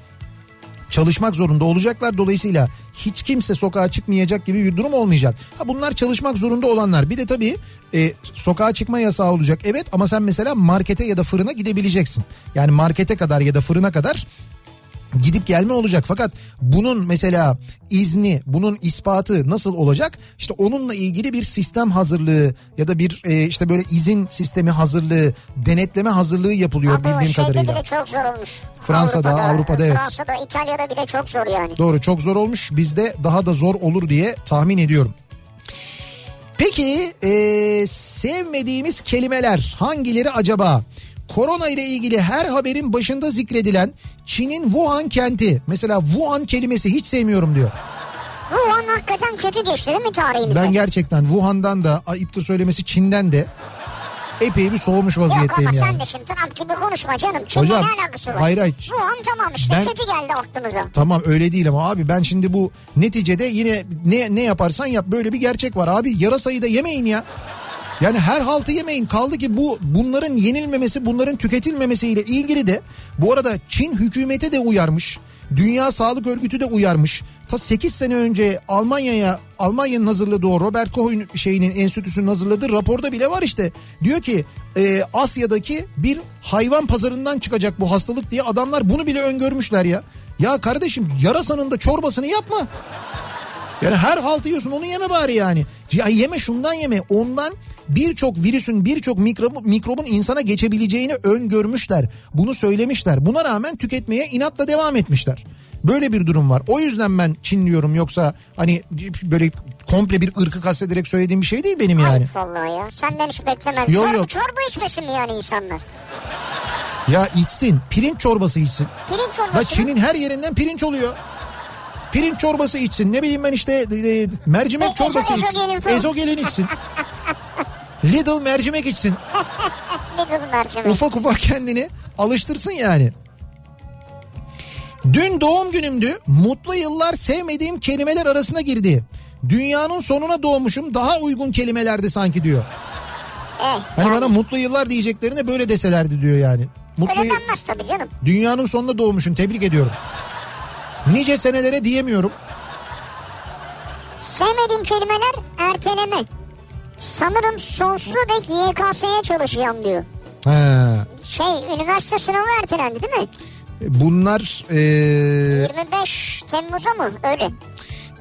çalışmak zorunda olacaklar. Dolayısıyla hiç kimse sokağa çıkmayacak gibi bir durum olmayacak. Ha bunlar çalışmak zorunda olanlar. Bir de tabii e, sokağa çıkma yasağı olacak. Evet ama sen mesela markete ya da fırına gidebileceksin. Yani markete kadar ya da fırına kadar gidip gelme olacak. Fakat bunun mesela izni, bunun ispatı nasıl olacak? İşte onunla ilgili bir sistem hazırlığı ya da bir e, işte böyle izin sistemi hazırlığı, denetleme hazırlığı yapılıyor Ama bildiğim kadarıyla. bile çok zor olmuş. Fransa'da, Avrupa'da, evet. Fransa'da, İtalya'da bile çok zor yani. Doğru çok zor olmuş. Bizde daha da zor olur diye tahmin ediyorum. Peki eee, sevmediğimiz kelimeler hangileri acaba? Korona ile ilgili her haberin başında zikredilen Çin'in Wuhan kenti. Mesela Wuhan kelimesi hiç sevmiyorum diyor. Bu an hakikaten kötü geçti değil mi tarihimizde? Ben gerçekten Wuhan'dan da ayıptır söylemesi Çin'den de epey bir soğumuş Yok vaziyetteyim ama yani. sen de şimdi Trump gibi konuşma canım. Çin'le Hocam, ne alakası var? hayır, hayır. Bu an tamam işte Ben- kötü geldi aklımıza. Tamam öyle değil ama abi ben şimdi bu neticede yine ne ne yaparsan yap böyle bir gerçek var abi yarasayı da yemeyin ya. Yani her haltı yemeyin kaldı ki bu bunların yenilmemesi bunların tüketilmemesiyle ilgili de bu arada Çin hükümeti de uyarmış. Dünya Sağlık Örgütü de uyarmış. Ta 8 sene önce Almanya'ya Almanya'nın hazırladığı o Robert Koch'un şeyinin enstitüsünün hazırladığı raporda bile var işte. Diyor ki e, Asya'daki bir hayvan pazarından çıkacak bu hastalık diye adamlar bunu bile öngörmüşler ya. Ya kardeşim yarasanın da çorbasını yapma. Yani her haltı yiyorsun onu yeme bari yani. Ya yeme şundan yeme ondan birçok virüsün birçok mikrobun, mikrobun insana geçebileceğini öngörmüşler. Bunu söylemişler. Buna rağmen tüketmeye inatla devam etmişler. Böyle bir durum var. O yüzden ben Çinliyorum yoksa hani böyle komple bir ırkı kastederek söylediğim bir şey değil benim yani. Ayıp vallahi ya. Senden hiç beklemezdim. Yo, çorba, çorba içmesin mi yani insanlar? Ya içsin pirinç çorbası içsin. Pirinç çorbası Ya? Çin'in her yerinden pirinç oluyor. Pirinç çorbası içsin. Ne bileyim ben işte e, mercimek E, çorbası ezo- içsin. Ezogelin içsin. (laughs) Lidl mercimek içsin. (laughs) Lidl mercimek. Ufak ufak kendini alıştırsın yani. Dün doğum günümdü. Mutlu yıllar sevmediğim kelimeler arasına girdi. Dünyanın sonuna doğmuşum daha uygun kelimelerdi sanki diyor. Eh, Hani bana mutlu yıllar diyeceklerine böyle deselerdi diyor yani. Mutlu öyle denmez tabii canım. Dünyanın sonuna doğmuşsun tebrik ediyorum. Nice senelere diyemiyorum. Sevmediğim kelimeler erteleme. Sanırım sonsuza dek YKS'ye çalışacağım diyor. Ha, Şey üniversite sınavı ertelendi değil mi? bunlar e, 25 Temmuz'a mı? Öyle.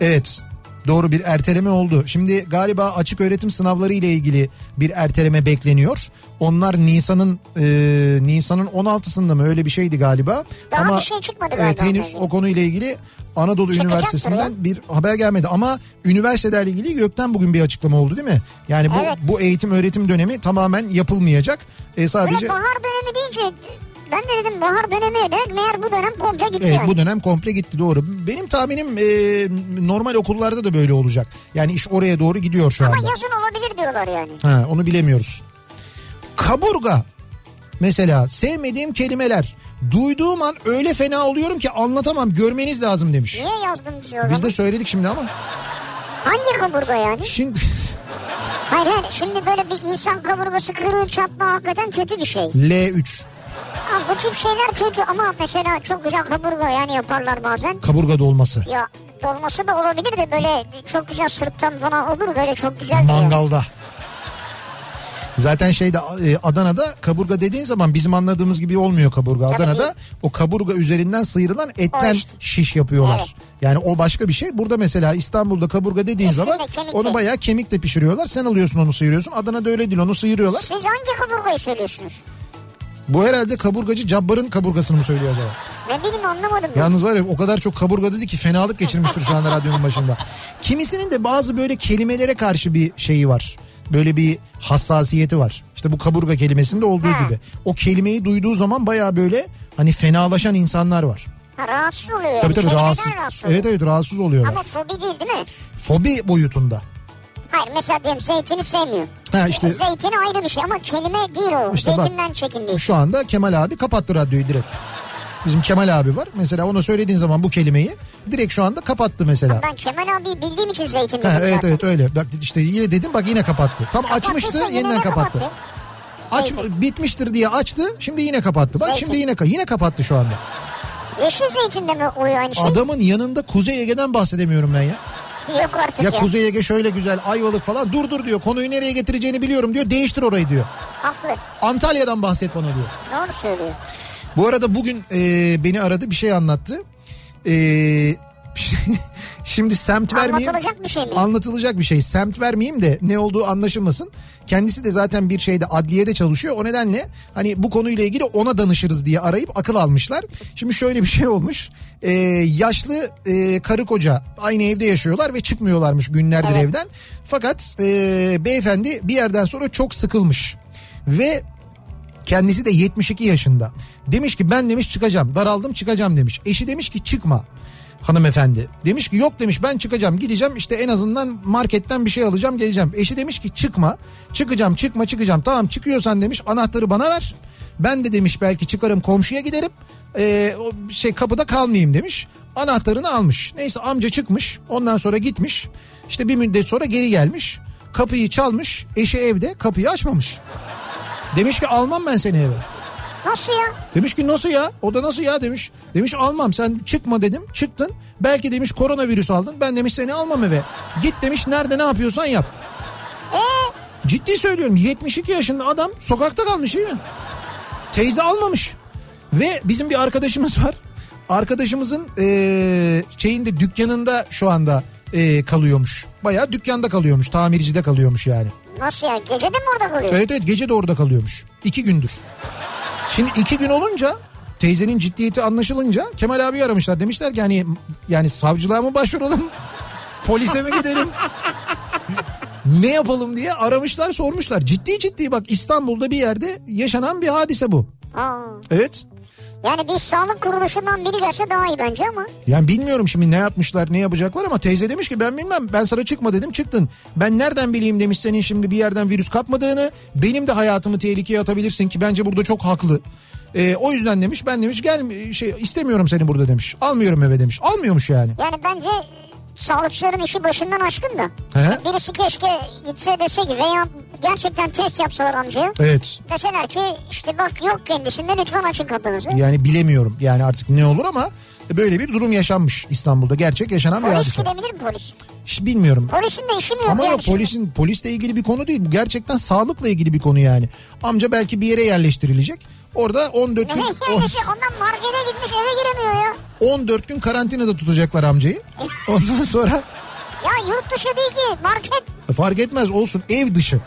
evet doğru bir erteleme oldu. Şimdi galiba açık öğretim sınavları ile ilgili bir erteleme bekleniyor. Onlar Nisan'ın e, Nisan'ın 16'sında mı öyle bir şeydi galiba. Daha Ama bir şey çıkmadı evet, galiba henüz onunla o konuyla ilgili Anadolu Çıkacaktır Üniversitesi'nden bir haber gelmedi ama üniversitelerle ilgili YÖK'ten bugün bir açıklama oldu değil mi? Yani bu Evet. bu eğitim öğretim dönemi tamamen yapılmayacak. E, sadece Böyle bahar dönemi deyince ben de dedim bahar dönemi demek meğer bu dönem komple gitti Evet yani. bu dönem komple gitti doğru. Benim tahminim e, normal okullarda da böyle olacak. Yani iş oraya doğru gidiyor şu Ama anda. yazın olabilir diyorlar yani. Ha, onu bilemiyoruz. Kaburga mesela sevmediğim kelimeler. Duyduğum an öyle fena oluyorum ki anlatamam görmeniz lazım demiş. Niye yazdım bizi Biz de söyledik şimdi ama. Hangi kaburga yani? Şimdi (laughs) Hayır hayır şimdi böyle bir insan kaburgası kırığı çatma hakikaten kötü bir şey. L3 Ha, bu tip şeyler kötü ama mesela çok güzel kaburga yani yaparlar bazen. kaburga dolması. Ya dolması da olabilir de böyle çok güzel sırttan falan olur böyle çok güzel de ya. Zaten şeyde e, Adana'da kaburga dediğin zaman bizim anladığımız gibi olmuyor kaburga. Adana'da o kaburga üzerinden sıyrılan etten işte. şiş yapıyorlar. Evet. Yani o başka bir şey. Burada mesela İstanbul'da kaburga dediğin zaman onu bayağı kemikle pişiriyorlar. Sen alıyorsun onu sıyırıyorsun. Adana'da öyle değil onu sıyırıyorlar. Siz hangi kaburgayı söylüyorsunuz? Bu herhalde kaburgacı Cabbar'ın kaburgasını mı söylüyor acaba? Ne bileyim anlamadım. ben. Yalnız var ya o kadar çok kaburga dedi ki fenalık geçirmiştir şu anda radyonun başında. (laughs) Kimisinin de bazı böyle kelimelere karşı bir şeyi var. Böyle bir hassasiyeti var. İşte bu kaburga kelimesinde olduğu Ha. gibi. O kelimeyi duyduğu zaman baya böyle hani fenalaşan insanlar var. Ha, rahatsız oluyor yani. Tabii tabii Kelimeden rahatsız. rahatsız oluyor. Evet evet rahatsız oluyorlar. Ama fobi değil değil mi? Fobi boyutunda. Hayır mesela diyelim zeytini sevmiyor. Ha işte Zeytini ayrı bir şey ama kelime değil o. İşte bak, Zeytinden değil. şu anda Kemal abi kapattı radyoyu direkt. Bizim Kemal abi var. Mesela ona söylediğin zaman bu kelimeyi direkt şu anda kapattı mesela. Ben Kemal abi bildiğim için zeytin dedim Ha, evet zaten. evet öyle. Bak işte yine dedim bak yine kapattı. Tam Kapattıysa açmıştı yeniden kapattı. Aç Zeytin. bitmiştir diye açtı. Şimdi yine kapattı. Bak Zeytin. şimdi yine yine kapattı şu anda. Yeşil zeytinde mi oluyor aynı şey? Adamın yanında Kuzey Ege'den bahsedemiyorum ben ya. Yok artık Ya ya. Kuzey Ege şöyle güzel Ayvalık falan dur dur diyor. Konuyu nereye getireceğini biliyorum diyor. Değiştir orayı diyor. Haklı. Antalya'dan bahset bana diyor. Doğru söylüyor. Bu arada bugün e, beni aradı bir şey anlattı. E, (laughs) şimdi semt vermeyeyim. Anlatılacak bir şey mi? Anlatılacak bir şey. Semt vermeyeyim de ne olduğu anlaşılmasın. Kendisi de zaten bir şeyde adliyede çalışıyor. O nedenle hani bu konuyla ilgili ona danışırız diye arayıp akıl almışlar. Şimdi şöyle bir şey olmuş. E, yaşlı e, karı koca aynı evde yaşıyorlar ve çıkmıyorlarmış günlerdir Evet. evden. Fakat e, beyefendi bir yerden sonra çok sıkılmış. Ve Kendisi de 72 yaşında. Demiş ki ben demiş çıkacağım. Daraldım çıkacağım demiş. Eşi demiş ki çıkma hanımefendi. Demiş ki yok demiş ben çıkacağım gideceğim işte en azından marketten bir şey alacağım geleceğim. Eşi demiş ki çıkma çıkacağım çıkma çıkacağım tamam çıkıyorsan demiş anahtarı bana ver. Ben de demiş belki çıkarım komşuya giderim. Ee, şey kapıda kalmayayım demiş. Anahtarını almış. Neyse amca çıkmış. Ondan sonra gitmiş. İşte bir müddet sonra geri gelmiş. Kapıyı çalmış. Eşi evde kapıyı açmamış. Demiş ki almam ben seni eve. Nasıl ya? Demiş ki nasıl ya? O da nasıl ya demiş. Demiş almam sen çıkma dedim. Çıktın. Belki demiş koronavirüs aldın. Ben demiş seni almam eve. Git demiş nerede ne yapıyorsan yap. Ee, Ciddi söylüyorum 72 yaşında adam sokakta kalmış değil mi? Teyze almamış. Ve bizim bir arkadaşımız var. Arkadaşımızın eee şeyinde dükkanında şu anda eee, kalıyormuş. Bayağı dükkanda kalıyormuş. Tamircide kalıyormuş yani. nasıl ya? Gece de mi orada kalıyor? Evet evet gece de orada kalıyormuş. İki gündür. Şimdi iki gün olunca teyzenin ciddiyeti anlaşılınca Kemal abi aramışlar. Demişler ki hani yani savcılığa mı başvuralım? Polise mi gidelim? ne yapalım diye aramışlar sormuşlar. Ciddi ciddi bak İstanbul'da bir yerde yaşanan bir hadise bu. Aa, Evet. Yani bir sağlık kuruluşundan biri gelse daha iyi bence ama. Yani bilmiyorum şimdi ne yapmışlar ne yapacaklar ama teyze demiş ki ben bilmem ben sana çıkma dedim çıktın. Ben nereden bileyim demiş senin şimdi bir yerden virüs kapmadığını benim de hayatımı tehlikeye atabilirsin ki bence burada çok haklı. Ee, o yüzden demiş ben demiş gel şey istemiyorum seni burada demiş. Almıyorum eve demiş. Almıyormuş yani. Yani bence sağlıkçıların işi başından aşkın da. He? Birisi keşke gitse dese ki veya gerçekten test yapsalar amcaya. Evet. Deseler ki işte bak yok kendisinde lütfen açın kapınızı. Yani bilemiyorum yani artık ne olur ama böyle bir durum yaşanmış İstanbul'da. Gerçek yaşanan bir Polis hadise. gidebilir mi polis? Hiç bilmiyorum. Polisin de işi mi yok Ama yani yok şimdi? polisin polisle ilgili bir konu değil. Bu gerçekten sağlıkla ilgili bir konu yani. Amca belki bir yere yerleştirilecek. Orada 14 gün Ne şey (laughs) ondan markete gitmiş eve giremiyor ya. 14 gün karantinada tutacaklar amcayı. (laughs) Ondan sonra Ya yurt dışı değil ki market. fark etmez olsun ev dışı.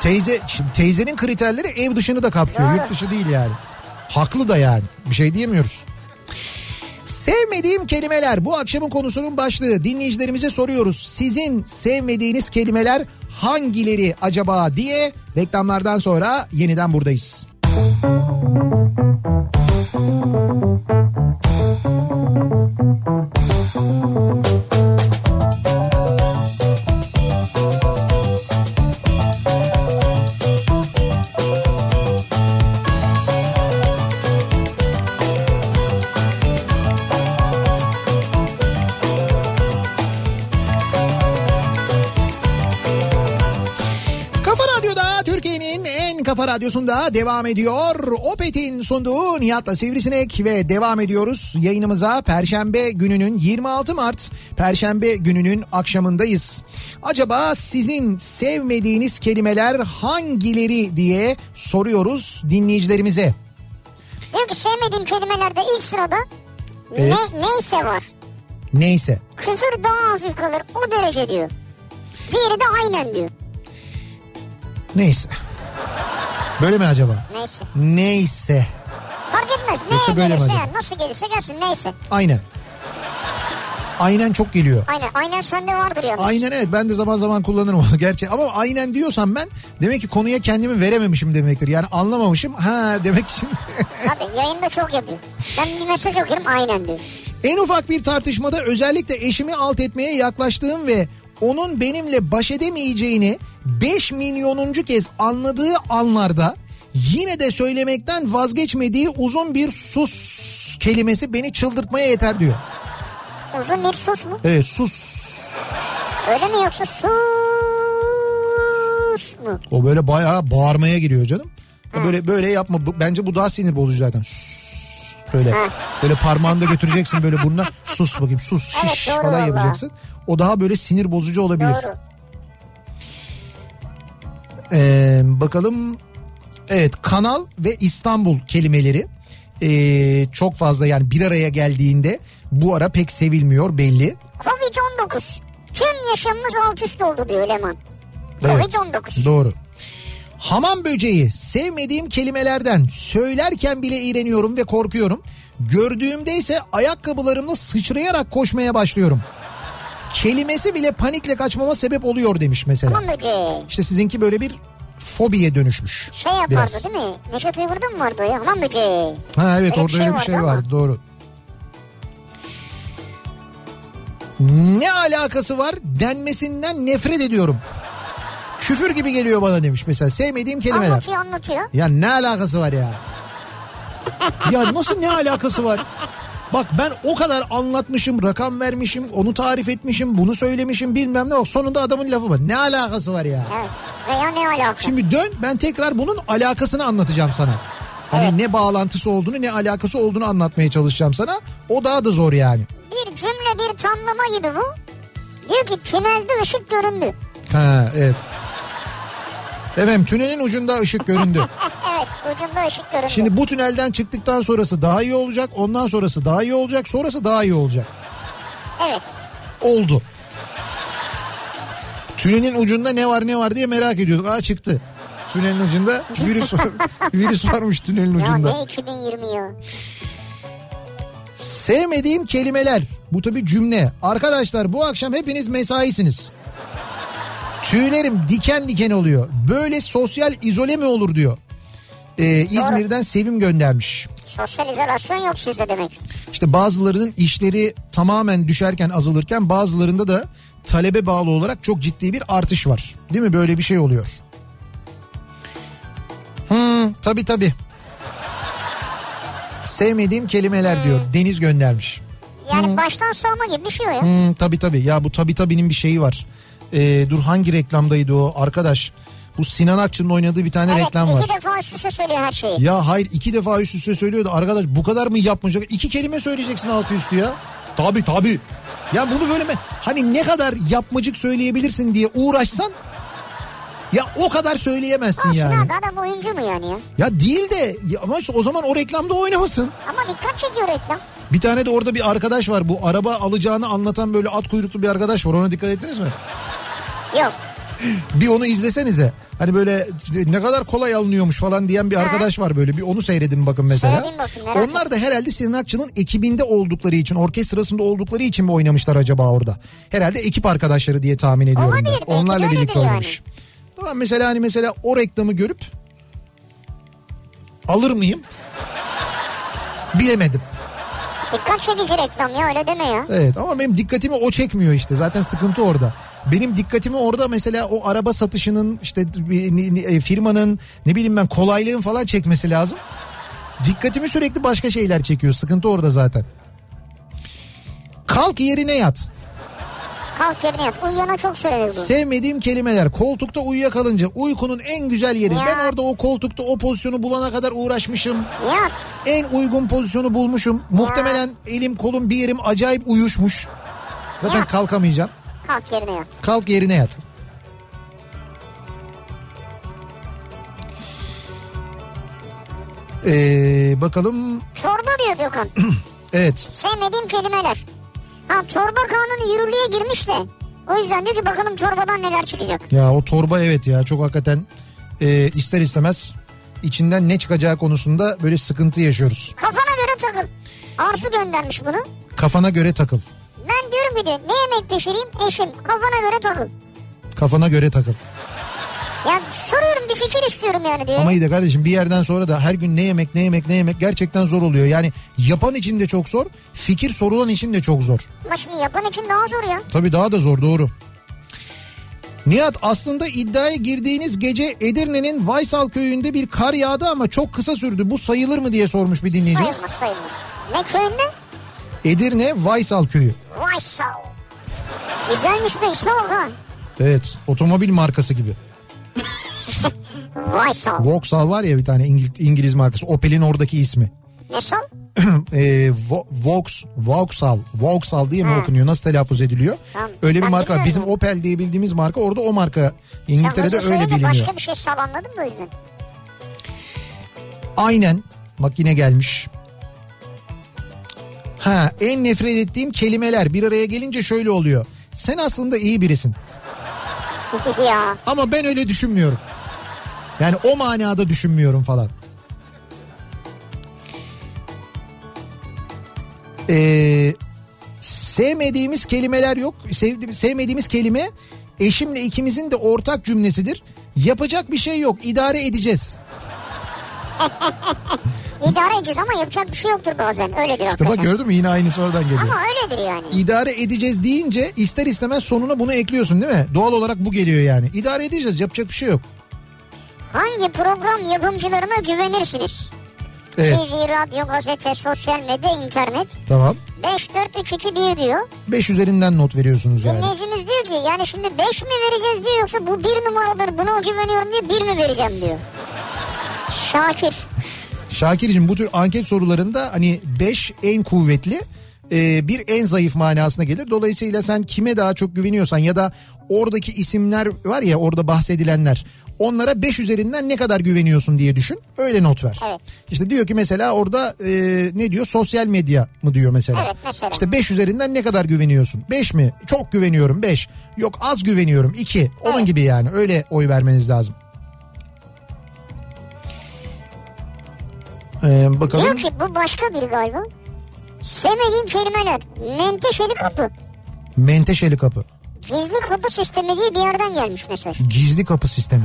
Teyze şimdi teyzenin kriterleri ev dışını da kapsıyor. Doğru. Yurt dışı değil yani. Haklı da yani. Bir şey diyemiyoruz. Sevmediğim kelimeler bu akşamın konusunun başlığı. Dinleyicilerimize soruyoruz. Sizin sevmediğiniz kelimeler hangileri acaba diye reklamlardan sonra yeniden buradayız. thank you radyosunda devam ediyor. Opet'in sunduğu Nihat'la Sivrisinek ve devam ediyoruz yayınımıza. Perşembe gününün 26 Mart Perşembe gününün akşamındayız. Acaba sizin sevmediğiniz kelimeler hangileri diye soruyoruz dinleyicilerimize. Diyor ki sevmediğim kelimelerde ilk sırada Evet. ne, neyse var. Neyse. Küfür daha hafif kalır o derece diyor. Diğeri de aynen diyor. Neyse. Böyle mi acaba? Neyse. Neyse. Fark etmez. Yoksa Neye böyle mi gelirse acaba? yani nasıl gelirse gelsin neyse. Aynen. Aynen çok geliyor. Aynen. Aynen sende vardır yalnız. Aynen evet ben de zaman zaman kullanırım onu (laughs) gerçi ama aynen diyorsam ben demek ki konuya kendimi verememişim demektir. Yani anlamamışım ha demek için. (laughs) Tabii yayında çok yapıyor. Ben bir mesaj okuyorum aynen diyor. en ufak bir tartışmada özellikle eşimi alt etmeye yaklaştığım ve onun benimle baş edemeyeceğini 5 milyonuncu kez anladığı anlarda Yine de söylemekten vazgeçmediği uzun bir sus kelimesi beni çıldırtmaya yeter diyor. Uzun bir sus mu? Evet sus. Öyle mi yoksa sus mu? O böyle bayağı bağırmaya giriyor canım. Ya Böyle böyle yapma. Bence bu daha sinir bozucu zaten. Sus. Böyle böyle parmağını da götüreceksin böyle burnuna. (laughs) Sus bakayım sus Evet, şiş doğru falan yapacaksın. O daha böyle sinir bozucu olabilir. Doğru. Ee, bakalım. Evet kanal ve İstanbul kelimeleri ee, çok fazla yani bir araya geldiğinde bu ara pek sevilmiyor belli. Covid-19. Tüm yaşamımız alt üst oldu diyor Leman. Evet, Covid-19. Doğru. Hamam böceği sevmediğim kelimelerden söylerken bile iğreniyorum ve korkuyorum. Gördüğümde ise ayakkabılarımla sıçrayarak koşmaya başlıyorum. Kelimesi bile panikle kaçmama sebep oluyor demiş mesela. Hamam böceği. İşte sizinki böyle bir fobiye dönüşmüş. Şey yapardı biraz. değil mi? Neşet Uygur'da mı vardı ya? Hamam böceği. Ha evet Öyle orada şey öyle bir vardı şey ama. vardı doğru. Ne alakası var denmesinden nefret ediyorum. Küfür gibi geliyor bana demiş mesela sevmediğim kelimeler. Anlatıyor anlatıyor. Ya ne alakası var ya? Ya nasıl ne alakası var? Bak ben o kadar anlatmışım, rakam vermişim, onu tarif etmişim, bunu söylemişim bilmem ne. Bak sonunda adamın lafı var. Ne alakası var ya? Evet. Veya ne alaka? Şimdi dön ben tekrar bunun alakasını anlatacağım sana. Hani Evet. ne bağlantısı olduğunu ne alakası olduğunu anlatmaya çalışacağım sana. O daha da zor yani. Bir cümle bir tamlama gibi bu. Diyor ki tünelde ışık göründü. Ha evet. Efendim tünelin ucunda ışık göründü. (laughs) evet ucunda ışık göründü. Şimdi bu tünelden çıktıktan sonrası daha iyi olacak. Ondan sonrası daha iyi olacak. Sonrası daha iyi olacak. Evet. Oldu. Tünelin ucunda ne var ne var diye merak ediyorduk. Aa çıktı. Tünelin ucunda virüs var. (laughs) virüs varmış tünelin Ya ucunda. ne 2020 ya. Sevmediğim kelimeler. Bu tabi cümle. Arkadaşlar bu akşam hepiniz mesaisiniz. Tüylerim diken diken oluyor. Böyle sosyal izole mi olur diyor. Ee, İzmir'den Sevim göndermiş. Sosyal izolasyon yok sizde demek. İşte bazılarının işleri tamamen düşerken azalırken bazılarında da talebe bağlı olarak çok ciddi bir artış var. Değil mi? Böyle bir şey oluyor. Hmm, tabii tabii. Sevmediğim kelimeler diyor. Deniz göndermiş. Yani baştan sağma gibi bir şey o ya. Hmm, tabii tabii. Ya bu tabii tabi'nin bir şeyi var. Ee, dur hangi reklamdaydı o arkadaş? Bu Sinan Akçı'nın oynadığı bir tane evet reklam var. iki defa üst üste söylüyor her şeyi. Ya hayır iki defa üst üste söylüyordu. Arkadaş bu kadar mı yapmayacak? İki kelime söyleyeceksin altı üstü ya. Tabii tabii. Ya bunu böyle mi? Hani ne kadar yapmacık söyleyebilirsin diye uğraşsan ya o kadar söyleyemezsin Olsun yani. abi adam oyuncu mu yani ya? Ya değil de ya ama işte o zaman o reklamda oynamasın. Ama dikkat çekiyor reklam. Bir tane de orada bir arkadaş var. Bu araba alacağını anlatan böyle at kuyruklu bir arkadaş var. Ona dikkat ettiniz mi? Yok. (laughs) Bir onu izlesenize. Hani böyle ne kadar kolay alınıyormuş falan diyen bir arkadaş var böyle. Bir onu seyredin bakın mesela. Seyredin bakın, Onlar da herhalde Sinan Akçı'nın ekibinde oldukları için, orkestrasında oldukları için mi oynamışlar acaba orada? Herhalde ekip arkadaşları diye tahmin ediyorum Olabilir, ben. belki Onlarla birlikte yani. oynamış. Tamam mesela hani mesela o reklamı görüp alır mıyım? Bilemedim. Dikkat çekici reklam ya öyle deme ya. Evet ama benim dikkatimi o çekmiyor işte. Zaten sıkıntı orada. Benim dikkatimi orada mesela o araba satışının işte e, firmanın ne bileyim ben kolaylığın falan çekmesi lazım. Dikkatimi sürekli başka şeyler çekiyor. Sıkıntı orada zaten. Kalk yerine yat. Kalk yerine yat. Uyuyana çok söylenir bu. Sevmediğim kelimeler. Koltukta uyuyakalınca uykunun en güzel yeri. Ya. Ben orada o koltukta o pozisyonu bulana kadar uğraşmışım. Yat. En uygun pozisyonu bulmuşum. Muhtemelen elim kolum bir yerim acayip uyuşmuş. Zaten Ya. kalkamayacağım. Kalk yerine yat. Kalk yerine yat. Ee, bakalım. Çorba diyor Gökhan. (clears throat) Evet. Sevmediğim kelimeler. Ha torba kanunu yürürlüğe girmiş de. O yüzden diyor ki bakalım torbadan neler çıkacak. Ya o torba evet ya çok hakikaten e, ister istemez içinden ne çıkacağı konusunda böyle sıkıntı yaşıyoruz. Kafana göre takıl. Arzu göndermiş bunu. Kafana göre takıl. Ben diyorum ki diyor ne yemek pişireyim eşim kafana göre takıl. Kafana göre takıl. Ya soruyorum bir fikir istiyorum yani diyor. Ama iyi de kardeşim bir yerden sonra da her gün ne yemek ne yemek ne yemek gerçekten zor oluyor. Yani yapan için de çok zor, fikir sorulan için de çok zor. Ama şimdi yapan için daha zor ya. Tabii daha da zor doğru. Nihat aslında iddiaya girdiğiniz gece Edirne'nin Vaysal köyünde bir kar yağdı ama çok kısa sürdü. Bu sayılır mı diye sormuş bir dinleyicimiz. Sayılmaz sayılmaz. Ne köyünde? Edirne Vaysal köyü. Vaysal. Güzelmiş be ha. Evet otomobil markası gibi. Vaysal. Vauxhall var ya bir tane İngiliz, İngiliz markası. Opel'in oradaki ismi. Ne sal? (clears throat) e, Vo- Vaux, Vauxhall, Vauxhall diye mi Ha. okunuyor? Nasıl telaffuz ediliyor? Tamam, Öyle bir ben marka. bilmiyorum. Bizim Opel diye bildiğimiz marka orada o marka. İngiltere'de nasıl öyle biliniyor. Başka bir şey sal anladın mı o yüzden? Aynen. Bak yine gelmiş. Ha en nefret ettiğim kelimeler bir araya gelince şöyle oluyor. Sen aslında iyi birisin. (laughs) ya. Ama ben öyle düşünmüyorum. Yani o manada düşünmüyorum falan. Ee, sevmediğimiz kelimeler yok. Sevdi, sevmediğimiz kelime eşimle ikimizin de ortak cümlesidir. Yapacak bir şey yok. idare edeceğiz. (laughs) İdare edeceğiz ama yapacak bir şey yoktur bazen. Öyledir İşte hakikaten. bak gördün mü yine aynısı oradan geliyor. Ama öyledir yani. İdare edeceğiz deyince ister istemez sonuna bunu ekliyorsun değil mi? Doğal olarak bu geliyor yani. İdare edeceğiz yapacak bir şey yok. Hangi program yapımcılarına güvenirsiniz? Evet TV, radyo, gazete, sosyal medya, internet. tamam. 5, 4, 3, 2, 1 diyor. 5 üzerinden not veriyorsunuz yani. Dinleyicimiz diyor ki yani şimdi 5 mi vereceğiz diyor yoksa bu bir numaradır buna güveniyorum diye 1 mi vereceğim diyor. Şakir. Şakir'cim bu tür anket sorularında hani 5 en kuvvetli e, bir en zayıf manasına gelir. Dolayısıyla sen kime daha çok güveniyorsan ya da oradaki isimler var ya orada bahsedilenler onlara 5 üzerinden ne kadar güveniyorsun diye düşün. Öyle not ver. Evet. İşte diyor ki mesela orada e, ne diyor sosyal medya mı diyor mesela. Evet, mesela. İşte 5 üzerinden ne kadar güveniyorsun? 5 mi? Çok güveniyorum 5. Yok az güveniyorum 2. Onun Evet. gibi yani öyle oy vermeniz lazım. Ee, bakalım. Diyor ki bu başka biri galiba. Sevmediğim kelimeler. Menteşeli kapı. Menteşeli kapı. Gizli kapı sistemi diye bir yerden gelmiş mesaj. Gizli kapı sistemi.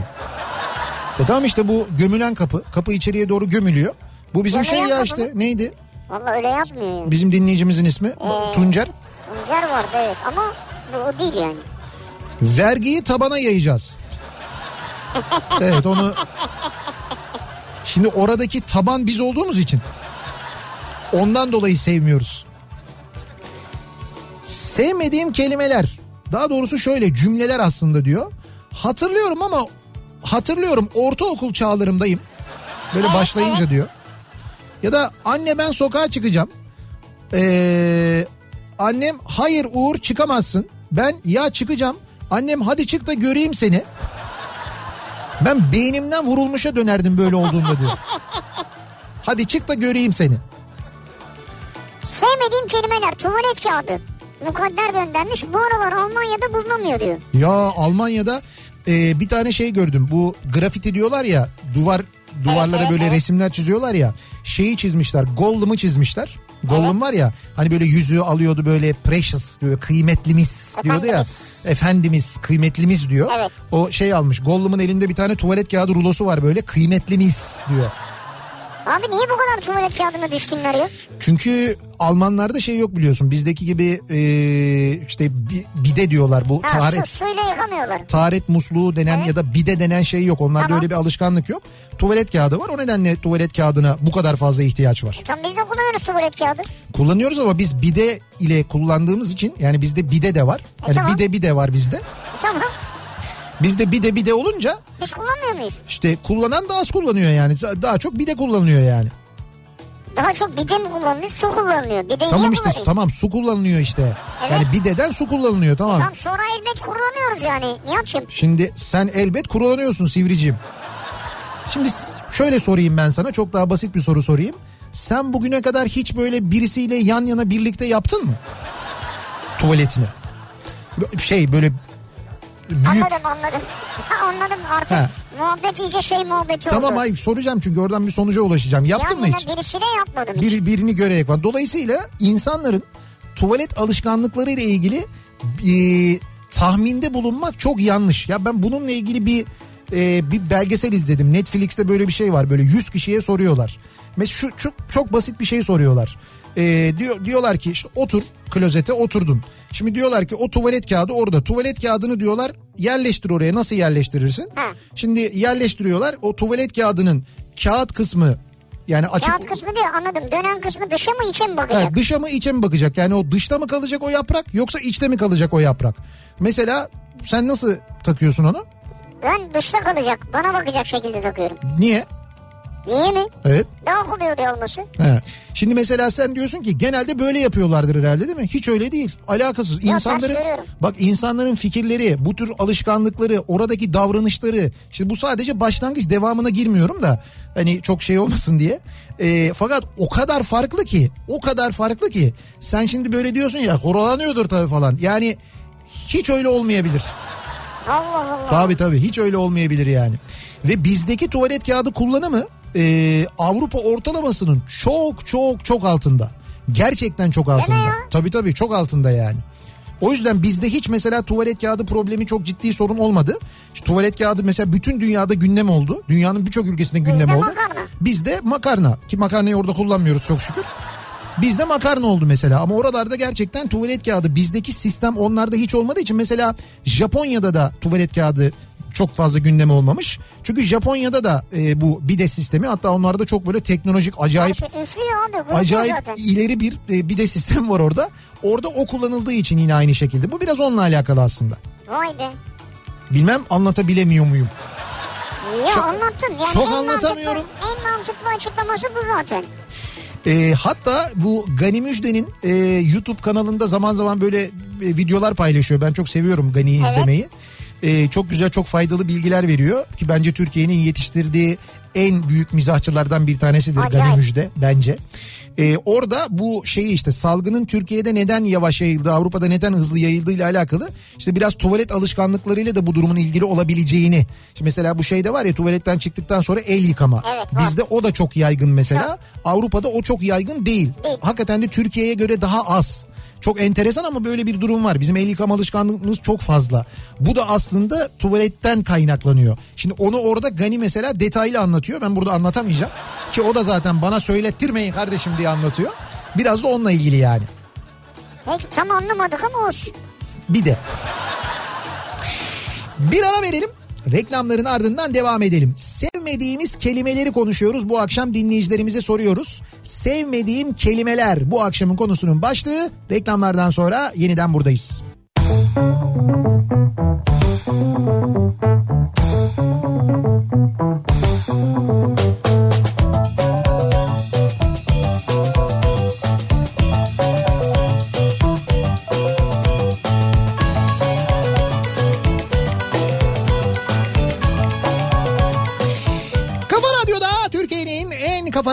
E tamam işte bu gömülen kapı. Kapı içeriye doğru gömülüyor. Bu bizim Gömülen şey ya kapı işte mı? neydi? Valla öyle yazmıyor yani. Bizim dinleyicimizin ismi Ee. Tuncer. Tuncer vardı evet ama bu o değil yani. Vergiyi tabana yayacağız. evet onu Şimdi oradaki taban biz olduğumuz için ondan dolayı sevmiyoruz. Sevmediğim kelimeler daha doğrusu şöyle cümleler aslında diyor. Hatırlıyorum ama hatırlıyorum ortaokul çağlarımdayım. Böyle Evet, başlayınca diyor. Ya da anne ben sokağa çıkacağım. Ee, annem hayır Uğur çıkamazsın. Ben ya çıkacağım. Annem hadi çık da göreyim seni. Ben beynimden vurulmuşa dönerdim böyle olduğunda diyor. Hadi çık da göreyim seni. Sevmediğim kelimeler tuvalet kağıdı. Mukadder göndermiş bu aralar Almanya'da bulunamıyor diyor. Ya Almanya'da e, bir tane şey gördüm. Bu grafiti diyorlar ya duvar duvarlara evet, böyle evet. resimler çiziyorlar ya. Şeyi çizmişler. Gollum'u çizmişler. Gollum var ya hani böyle yüzüğü alıyordu böyle precious diyor kıymetlimiz diyordu ya. Efendimiz. Efendimiz kıymetlimiz diyor. Evet. O şey almış Gollum'un elinde bir tane tuvalet kağıdı rulosu var böyle kıymetlimiz diyor. Abi niye bu kadar tuvalet kağıdına düşkünler ya? Çünkü Almanlarda şey yok biliyorsun bizdeki gibi e, işte bi- bide diyorlar bu Ha, taharet su, suyla yıkamıyorlar. taharet musluğu denen Evet. ya da bide denen şey yok. Onlarda Tamam. öyle bir alışkanlık yok. Tuvalet kağıdı var. O nedenle tuvalet kağıdına bu kadar fazla ihtiyaç var. Tam biz de kullanıyoruz tuvalet kağıdı. Kullanıyoruz ama biz bide ile kullandığımız için yani bizde bide de var. Yani tamam. bide bide var bizde. Tamam. Bizde bide bide olunca Biz kullanmıyor muyuz? işte kullanan da az kullanıyor yani. Daha çok bide kullanılıyor yani. Daha çok bide mi kullanılıyor? Su kullanılıyor. Bideyi Tamam işte kullanayım? tamam su kullanılıyor işte. Evet. Yani bideden su kullanılıyor tamam. Tamam sonra elbet kullanıyoruz yani. Nihat'cığım. Şimdi sen elbet kullanıyorsun Sivriciğim. Şimdi şöyle sorayım ben sana çok daha basit bir soru sorayım. Sen bugüne kadar hiç böyle birisiyle yan yana birlikte yaptın mı? Tuvaletini. Şey böyle büyük... Anladım anladım. anladım artık Ha. muhabbet iyice şey muhabbeti oldu. Tamam ay soracağım çünkü oradan bir sonuca ulaşacağım. Yaptın Yan mı hiç? birisiyle yapmadım hiç. Bir, birini görerek var. Dolayısıyla insanların tuvalet alışkanlıkları ile ilgili e, tahminde bulunmak çok yanlış. Ya ben bununla ilgili bir e, bir belgesel izledim. Netflix'te böyle bir şey var. Böyle 100 kişiye soruyorlar. Mesela şu çok, çok basit bir şey soruyorlar. Ee, diyor, diyorlar ki işte otur klozete oturdun. Şimdi diyorlar ki o tuvalet kağıdı orada. Tuvalet kağıdını diyorlar yerleştir oraya. Nasıl yerleştirirsin? Ha. Şimdi yerleştiriyorlar. O tuvalet kağıdının kağıt kısmı yani açık Kağıt kısmı değil anladım. Dönen kısmı dışa mı içe mi bakacak? Ha, dışa mı içe mi bakacak? Yani o dışta mı kalacak o yaprak yoksa içte mi kalacak o yaprak? Mesela sen nasıl takıyorsun onu? Ben dışta kalacak. Bana bakacak şekilde takıyorum. Niye? Niye mi? Evet. Daha kolay oluyor olması. He. Şimdi mesela sen diyorsun ki genelde böyle yapıyorlardır herhalde değil mi? Hiç öyle değil. Alakasız. Ya insanların bak insanların fikirleri, bu tür alışkanlıkları, oradaki davranışları. Şimdi bu sadece başlangıç devamına girmiyorum da hani çok şey olmasın diye. Ee, fakat o kadar farklı ki, o kadar farklı ki sen şimdi böyle diyorsun ya horolanıyordur tabii falan. Yani hiç öyle olmayabilir. Allah Allah. Tabii tabii hiç öyle olmayabilir yani. Ve bizdeki tuvalet kağıdı kullanımı e, Avrupa ortalamasının çok çok çok altında. Gerçekten çok altında. Tabii tabii çok altında yani. O yüzden bizde hiç mesela tuvalet kağıdı problemi çok ciddi sorun olmadı. İşte tuvalet kağıdı mesela bütün dünyada gündem oldu. Dünyanın birçok ülkesinde gündem Bizde oldu. makarna. Bizde makarna ki makarnayı orada kullanmıyoruz çok şükür. Bizde makarna oldu mesela ama oralarda gerçekten tuvalet kağıdı bizdeki sistem onlarda hiç olmadığı için mesela Japonya'da da tuvalet kağıdı çok fazla gündem olmamış. Çünkü Japonya'da da e, bu bide sistemi hatta onlarda çok böyle teknolojik acayip şey abi. Acayip zaten. ileri bir e, bide sistemi var orada. Orada o kullanıldığı için yine aynı şekilde. Bu biraz onunla alakalı aslında. Vay be. Bilmem anlatabilemiyor muyum? Ya Çok- anlattın. Yani çok en anlatamıyorum. Mantıklı, en mantıklı açıklaması bu zaten. E, hatta bu Gani Müjde'nin e, YouTube kanalında zaman zaman böyle e, videolar paylaşıyor. Ben çok seviyorum Gani'yi Evet. izlemeyi. E, çok güzel çok faydalı bilgiler veriyor ki bence Türkiye'nin yetiştirdiği en büyük mizahçılardan bir tanesidir Acayip. Gani Müjde bence. E, orada bu şeyi işte salgının Türkiye'de neden yavaş yayıldı Avrupa'da neden hızlı yayıldığı ile alakalı işte biraz tuvalet alışkanlıklarıyla da bu durumun ilgili olabileceğini. Şimdi mesela bu şeyde var ya tuvaletten çıktıktan sonra el yıkama. Evet, var. Bizde o da çok yaygın mesela. Avrupa'da o çok yaygın değil. Değil. Hakikaten de Türkiye'ye göre daha az. Çok enteresan ama böyle bir durum var. Bizim el yıkama alışkanlığımız çok fazla. Bu da aslında tuvaletten kaynaklanıyor. Şimdi onu orada Gani mesela detaylı anlatıyor. Ben burada anlatamayacağım. Ki o da zaten bana söylettirmeyin kardeşim diye anlatıyor. Biraz da onunla ilgili yani. Peki tam anlamadık ama olsun. Bir de. Bir ara verelim. Reklamların ardından devam edelim. Sevmediğimiz kelimeleri konuşuyoruz. Bu akşam dinleyicilerimize soruyoruz. Sevmediğim kelimeler bu akşamın konusunun başlığı. Reklamlardan sonra yeniden buradayız. Kafa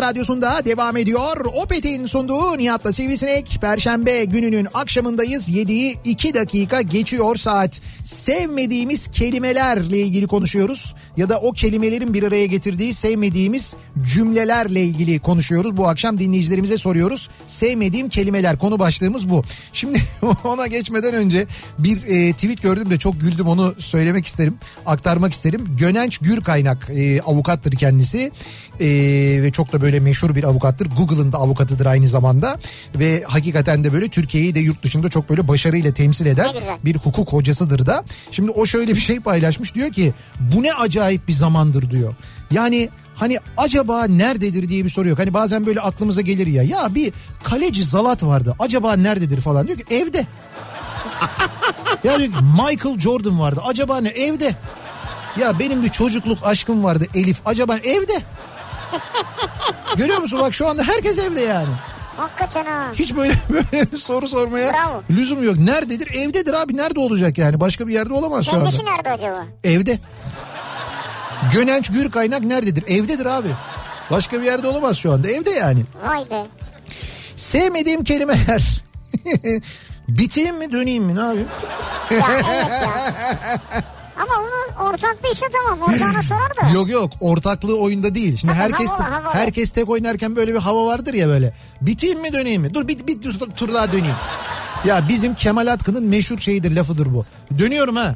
radyosunda devam ediyor. Opet'in sunduğu Nihat'la Sivrisinek. Perşembe gününün akşamındayız. 7'yi 2 dakika geçiyor saat. Sevmediğimiz kelimelerle ilgili konuşuyoruz. Ya da o kelimelerin bir araya getirdiği sevmediğimiz cümlelerle ilgili konuşuyoruz. Bu akşam dinleyicilerimize soruyoruz. Sevmediğim kelimeler konu başlığımız bu. Şimdi (laughs) ona geçmeden önce bir e, tweet gördüm de çok güldüm onu söylemek isterim. Aktarmak isterim. Gönenç Gürkaynak e, avukattır kendisi. E, ve çok da böyle meşhur bir avukattır. Google'ın da avukatıdır aynı zamanda. Ve hakikaten de böyle Türkiye'yi de yurt dışında çok böyle başarıyla temsil eden bir hukuk hocasıdır da. Şimdi o şöyle bir şey paylaşmış diyor ki bu ne acayip bir zamandır diyor. Yani hani acaba nerededir diye bir soru yok. Hani bazen böyle aklımıza gelir ya ya bir kaleci Zalat vardı acaba nerededir falan diyor ki evde. (laughs) ya diyor ki Michael Jordan vardı acaba ne evde. Ya benim bir çocukluk aşkım vardı Elif acaba evde. (laughs) Görüyor musun bak şu anda herkes evde yani. Hakikaten ha. Hiç böyle (laughs) böyle soru sormaya Bravo. lüzum yok. Nerededir? Evdedir abi. Nerede olacak yani? Başka bir yerde olamaz şu anda. Kendisi nerede acaba? Evde. Gönenç Gür Kaynak nerededir? Evdedir abi. Başka bir yerde olamaz şu anda. Evde yani. Vay be. Sevmediğim kelimeler. (laughs) Biteyim mi döneyim mi ne yapayım? Ya evet ya. Ama onu ortaklıysa tamam ortağına sorar da. (laughs) Yok yok ortaklığı oyunda değil. Şimdi Tabii, herkes havalı, havalı. herkes tek oynarken böyle bir hava vardır ya böyle. Biteyim mi döneyim mi? Dur bir, bir tur daha döneyim. Ya bizim Kemal Atkı'nın meşhur şeyidir lafıdır bu. Dönüyorum ha.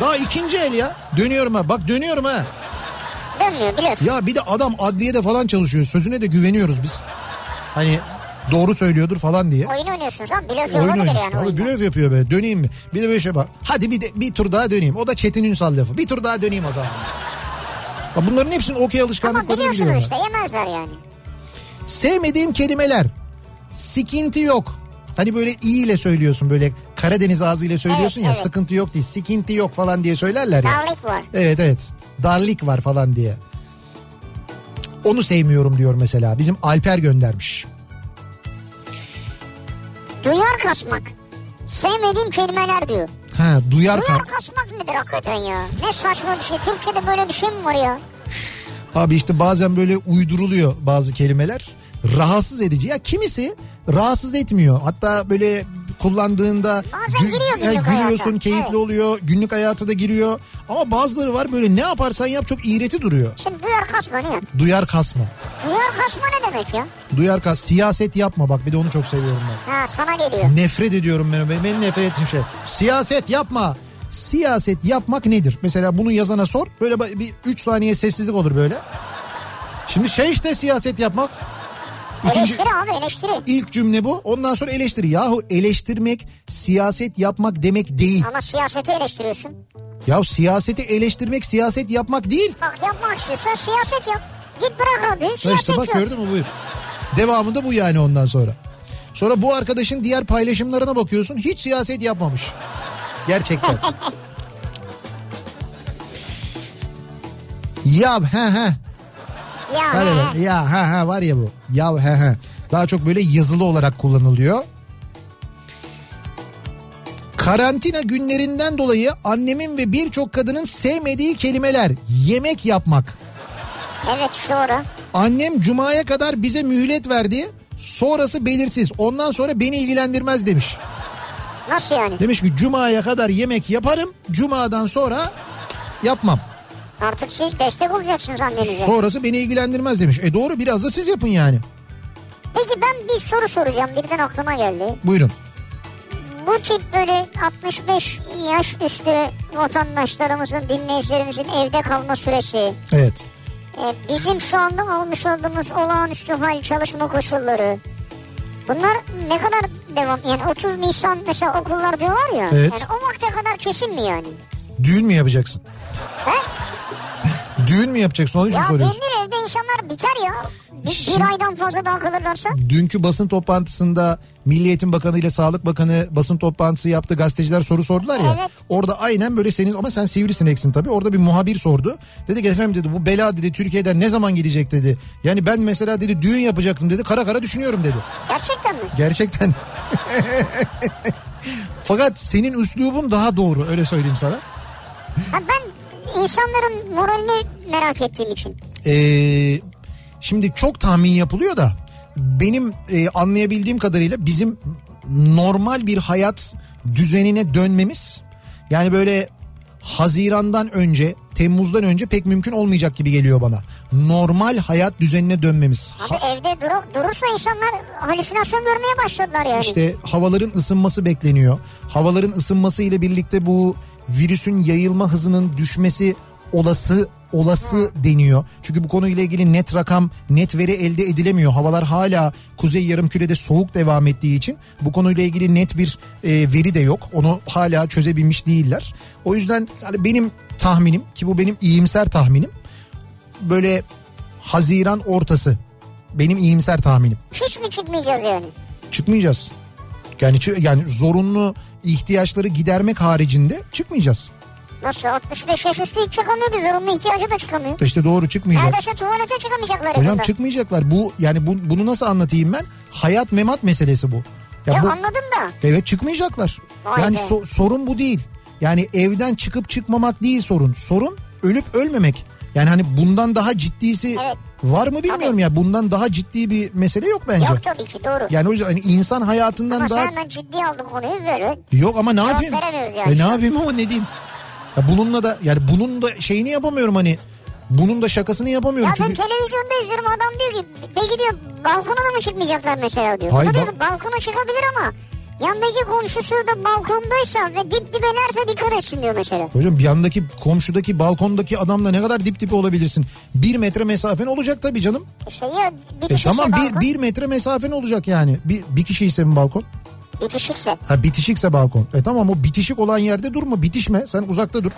Daha ikinci el ya. Dönüyorum ha. Bak dönüyorum ha. dönmüyor biliyorsun. Ya bir de adam adliyede falan çalışıyor. Sözüne de güveniyoruz biz. Hani doğru söylüyordur falan diye. Oyun oynuyorsunuz abi blöf Oyun olabilir oynuyorsun. yani Abi blöf yapıyor be. Döneyim mi? Bir de böyle şey bak. Hadi bir de bir tur daha döneyim. O da Çetin Ünsal lafı. Bir tur daha döneyim o zaman. Bak bunların hepsinin okey Ama alışkanlıklarını biliyorum. biliyorsunuz ben. işte yemezler yani. Sevmediğim kelimeler. Sikinti yok. Hani böyle iyi ile söylüyorsun böyle Karadeniz ağzıyla söylüyorsun Evet, ya evet. sıkıntı yok değil. Sikinti yok falan diye söylerler ya. Darlık var. Evet evet. Darlik var falan diye. Onu sevmiyorum diyor mesela. Bizim Alper göndermiş. Duyar kasmak. Sevmediğim kelimeler diyor. Ha duyar Duyar ka- kasmak nedir hakikaten ya? Ne saçma bir şey. Türkçe'de böyle bir şey mi var ya? Abi işte bazen böyle uyduruluyor bazı kelimeler. Rahatsız edici. Ya kimisi rahatsız etmiyor. Hatta böyle kullandığında giriyor günlük gülüyorsun, hayata. keyifli Evet. oluyor. Günlük hayatı da giriyor. Ama bazıları var böyle ne yaparsan yap çok iğreti duruyor. Şimdi duyar kasma ne? Duyar kasma. Duyar kasma ne demek ya? Duyar kas. Siyaset yapma bak bir de onu çok seviyorum ben. Ha sana geliyor. Nefret ediyorum ben. Benim, benim nefret ettiğim şey. Siyaset yapma. Siyaset yapmak nedir? Mesela bunu yazana sor. Böyle bir 3 saniye sessizlik olur böyle. Şimdi şey işte siyaset yapmak. İkinci, Eleştiri abi eleştiri. ilk cümle bu. Ondan sonra eleştiri. Yahu eleştirmek siyaset yapmak demek değil. Ama siyaseti eleştiriyorsun. Ya siyaseti eleştirmek siyaset yapmak değil. Bak yapmak istiyorsan siyaset yap. Git bırak radyoyu siyaset işte bak yap. gördün mü buyur. Devamı da bu yani ondan sonra. Sonra bu arkadaşın diğer paylaşımlarına bakıyorsun hiç siyaset yapmamış. Gerçekten. (laughs) ya he he. Ya Var he, ya, he. he var ya bu. Ya he he. Daha çok böyle yazılı olarak kullanılıyor. Karantina günlerinden dolayı annemin ve birçok kadının sevmediği kelimeler yemek yapmak. Evet doğru. Annem cumaya kadar bize mühlet verdi. Sonrası belirsiz. Ondan sonra beni ilgilendirmez demiş. Nasıl yani? Demiş ki cumaya kadar yemek yaparım. Cumadan sonra yapmam. Artık siz destek olacaksınız annenize. Sonrası beni ilgilendirmez demiş. E doğru biraz da siz yapın yani. Peki ben bir soru soracağım. Birden aklıma geldi. Buyurun. Bu tip böyle 65 yaş üstü vatandaşlarımızın, dinleyicilerimizin evde kalma süresi, Evet. e, bizim şu anda almış olduğumuz olağanüstü hal çalışma koşulları, bunlar ne kadar devam? Yani 30 Nisan mesela okullar diyorlar ya. Evet. Yani o vakte kadar kesin mi yani? Düğün mü yapacaksın? He? Düğün mü yapacaksın onu için Ya soruyorsun. düğünler evde insanlar biter ya. Bir, Şimdi- bir aydan fazla daha kalırlarsa. Dünkü basın toplantısında Milli Eğitim Bakanı ile Sağlık Bakanı basın toplantısı yaptı. Gazeteciler soru sordular ya. Evet. Orada aynen böyle senin ama sen sivrisineksin tabii. Orada bir muhabir sordu. Dedi ki efendim dedi bu bela dedi Türkiye'den ne zaman gidecek dedi. Yani ben mesela dedi düğün yapacaktım dedi. Kara kara düşünüyorum dedi. Gerçekten mi? Gerçekten. (laughs) Fakat senin üslubun daha doğru öyle söyleyeyim sana. Ha ben insanların moralini merak ettiğim için. Ee, şimdi çok tahmin yapılıyor da benim e, anlayabildiğim kadarıyla bizim normal bir hayat düzenine dönmemiz yani böyle Haziran'dan önce Temmuz'dan önce pek mümkün olmayacak gibi geliyor bana. Normal hayat düzenine dönmemiz. Abi Ha- evde dur- durursa insanlar halüsinasyon görmeye başladılar yani. İşte havaların ısınması bekleniyor. Havaların ısınması ile birlikte bu virüsün yayılma hızının düşmesi olası olası deniyor. Çünkü bu konuyla ilgili net rakam, net veri elde edilemiyor. Havalar hala kuzey yarımkürede soğuk devam ettiği için bu konuyla ilgili net bir e, veri de yok. Onu hala çözebilmiş değiller. O yüzden yani benim tahminim ki bu benim iyimser tahminim. Böyle Haziran ortası benim iyimser tahminim. Hiç mi çıkmayacağız yani? Çıkmayacağız. Yani yani zorunlu ihtiyaçları gidermek haricinde çıkmayacağız. Nasıl 65 yaş üstü hiç çıkamıyor ki zorunlu ihtiyacı da çıkamıyor. İşte doğru çıkmayacak. Neredeyse tuvalete çıkamayacaklar. Hocam yakında. çıkmayacaklar. Bu yani bu, bunu nasıl anlatayım ben? Hayat memat meselesi bu. Ya, Ya bu anladım da. evet çıkmayacaklar. Vay yani be. so- sorun bu değil. Yani evden çıkıp çıkmamak değil sorun. Sorun ölüp ölmemek. Yani hani bundan daha ciddisi Evet. Var mı bilmiyorum ya. Bundan daha ciddi bir mesele yok bence. Yok tabii ki doğru. Yani o yüzden hani insan hayatından Ama daha sen hemen ciddiye aldın konuyu böyle. Yok ama ne Cevap yapayım? veremiyoruz E, yani ne şu an. yapayım ama ne diyeyim? Ya bununla da yani bunun da şeyini yapamıyorum hani. Bunun da şakasını yapamıyorum Ya ben çünkü. televizyonda izliyorum adam diyor ki peki diyor balkona da mı çıkmayacaklar mesela diyor. Hayır, o da diyor balkona çıkabilir ama Yandaki komşusu da balkondaysa ve dip dibelerse dikkat etsin diyor mesela. Hocam bir yandaki komşudaki balkondaki adamla ne kadar dip dibe olabilirsin? Bir metre mesafen olacak tabii canım. İşte ya E tamam balkon. bir, bir metre mesafen olacak yani. Bir, bir kişi ise mi balkon? Bitişikse. Ha bitişikse balkon. E tamam o bitişik olan yerde durma bitişme sen uzakta dur.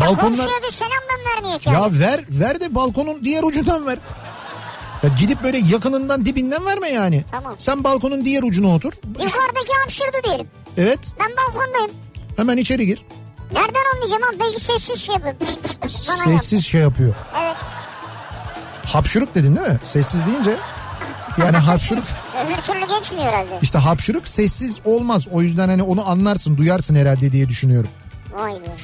Balkonlar Komşuya bir selam da vermeyek yani. ya ver ver de balkonun diğer ucundan ver. Ya gidip böyle yakınından dibinden verme yani. Tamam. Sen balkonun diğer ucuna otur. Yukarıdaki hapşırdı diyelim. Evet Ben balkondayım. hemen içeri gir. Nereden anlayacağım abi? Belki sessiz şey yapıyor. Yap. Sessiz şey yapıyor. Evet. Hapşuruk dedin değil mi? Sessiz deyince yani hapşuruk (laughs) Öbür türlü geçmiyor herhalde. işte hapşuruk sessiz olmaz. O yüzden hani onu anlarsın duyarsın herhalde diye düşünüyorum. Vay be.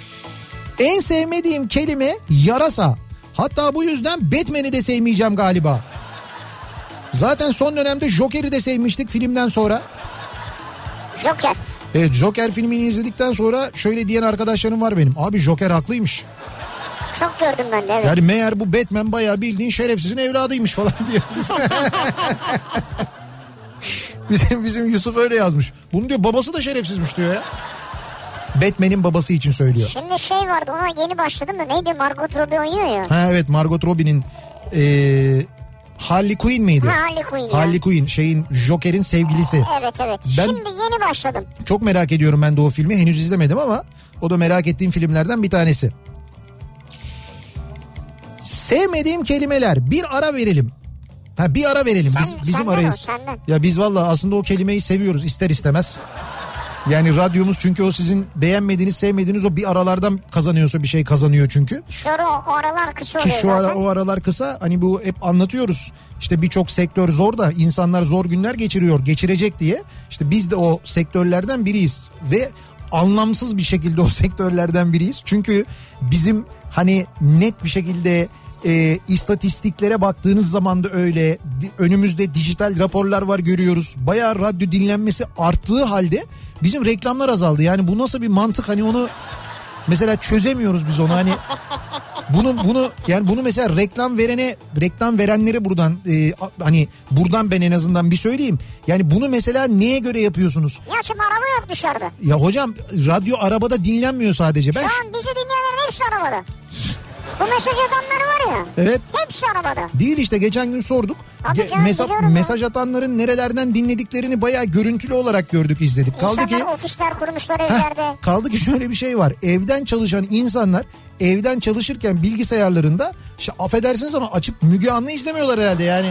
En sevmediğim kelime yarasa. Hatta bu yüzden Batman'i de sevmeyeceğim galiba. Zaten son dönemde Joker'i de sevmiştik filmden sonra. Joker. Evet Joker filmini izledikten sonra şöyle diyen arkadaşlarım var benim. Abi Joker haklıymış. Çok gördüm ben de evet. Yani meğer bu Batman bayağı bildiğin şerefsizin evladıymış falan (laughs) diye. bizim, bizim Yusuf öyle yazmış. Bunu diyor babası da şerefsizmiş diyor ya. Batman'in babası için söylüyor. Şimdi şey vardı ona yeni başladım da neydi Margot Robbie oynuyor ya. Ha evet Margot Robbie'nin eee Harley Quinn miydi? Ha Harley Quinn ya. Harley Quinn şeyin Joker'in sevgilisi. Evet evet. Ben- Şimdi yeni başladım. Çok merak ediyorum ben de o filmi. Henüz izlemedim ama o da merak ettiğim filmlerden bir tanesi. Sevmediğim kelimeler. Bir ara verelim. Ha bir ara verelim. Sen- Biz bizim arayız. o, senden. Ya biz valla aslında o kelimeyi seviyoruz ister istemez. Yani radyomuz çünkü o sizin beğenmediğiniz, sevmediğiniz o bir aralardan kazanıyorsa bir şey kazanıyor çünkü. Şu ara o aralar kısa Ki oluyor şu ara zaten. o aralar kısa hani bu hep anlatıyoruz. İşte birçok sektör zor da insanlar zor günler geçiriyor, geçirecek diye. İşte biz de o sektörlerden biriyiz ve anlamsız bir şekilde (laughs) o sektörlerden biriyiz. Çünkü bizim hani net bir şekilde e, istatistiklere baktığınız zaman da öyle önümüzde dijital raporlar var görüyoruz. Bayağı radyo dinlenmesi arttığı halde bizim reklamlar azaldı. Yani bu nasıl bir mantık hani onu mesela çözemiyoruz biz onu hani bunu bunu yani bunu mesela reklam verene reklam verenlere buradan e, hani buradan ben en azından bir söyleyeyim. Yani bunu mesela neye göre yapıyorsunuz? Ya şimdi araba yok dışarıda. Ya hocam radyo arabada dinlenmiyor sadece. Ben Şu an bizi dinleyenlerin hepsi arabada. Bu mesaj atanları var ya. evet Hepsi arabada. değil işte geçen gün sorduk. Ge- canım, mesa- mesaj atanların nerelerden dinlediklerini bayağı görüntülü olarak gördük izledik. Kaldı İnsanlar ki ofisler kurmuşlar Heh, evlerde. kaldı ki şöyle bir şey var. Evden çalışan insanlar evden çalışırken bilgisayarlarında işte affedersiniz ama açıp Müge Anlı izlemiyorlar herhalde yani.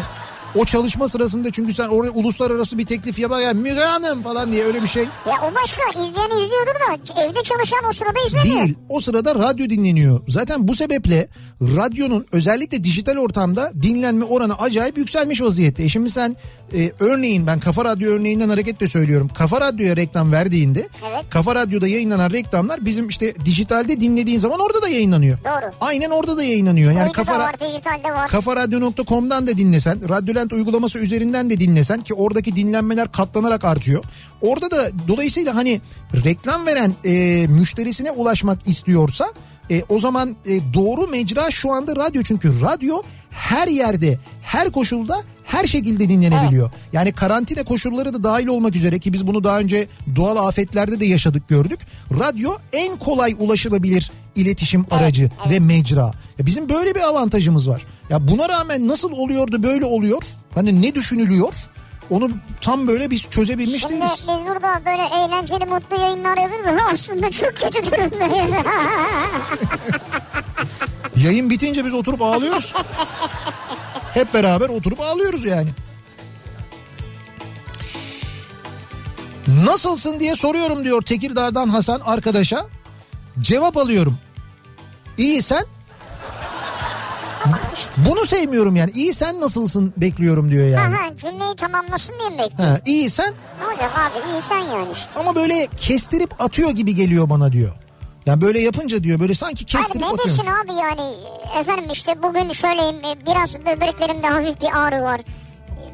O çalışma sırasında çünkü sen oraya uluslararası bir teklif yaparken Müge Hanım falan diye öyle bir şey Ya o başka izleyen izliyordur da evde çalışan o sırada izlemiyor. değil. O sırada radyo dinleniyor. Zaten bu sebeple radyonun özellikle dijital ortamda dinlenme oranı acayip yükselmiş vaziyette. E şimdi sen e, örneğin ben Kafa Radyo örneğinden hareketle söylüyorum. Kafa Radyo'ya reklam verdiğinde Evet. Kafa Radyo'da yayınlanan reklamlar bizim işte dijitalde dinlediğin zaman orada da yayınlanıyor. Doğru. Aynen orada da yayınlanıyor. Yani Uydu Kafa var, dijitalde var. kafaradyo.com'dan da dinlesen, Radyolent uygulaması üzerinden de dinlesen ki oradaki dinlenmeler katlanarak artıyor. Orada da dolayısıyla hani reklam veren e, müşterisine ulaşmak istiyorsa e, o zaman e, doğru mecra şu anda radyo çünkü radyo her yerde, her koşulda her şekilde dinlenebiliyor. Yani karantina koşulları da dahil olmak üzere ki biz bunu daha önce doğal afetlerde de yaşadık gördük. Radyo en kolay ulaşılabilir iletişim aracı ve mecra. Ya bizim böyle bir avantajımız var. Ya buna rağmen nasıl oluyor da böyle oluyor? Hani ne düşünülüyor? Onu tam böyle biz çözebilmiş Şimdi değiliz. biz burada böyle eğlenceli mutlu yayınlar yapıyoruz ama (laughs) aslında çok kötü durumdayız. (laughs) Yayın bitince biz oturup ağlıyoruz. Hep beraber oturup ağlıyoruz yani. Nasılsın diye soruyorum diyor Tekirdağ'dan Hasan arkadaşa. Cevap alıyorum. İyi sen? Bunu sevmiyorum yani. İyi sen nasılsın bekliyorum diyor yani. Aha, cümleyi tamamlasın diye mi bekliyorsun? Ha, iyi sen Hocam abi iyi sen yani işte. ama böyle kestirip atıyor gibi geliyor bana diyor. Yani böyle yapınca diyor böyle sanki Abi kestirip ne atıyor. abi yani efendim işte bugün şöyleyim biraz böbreklerimde hafif bir ağrı var.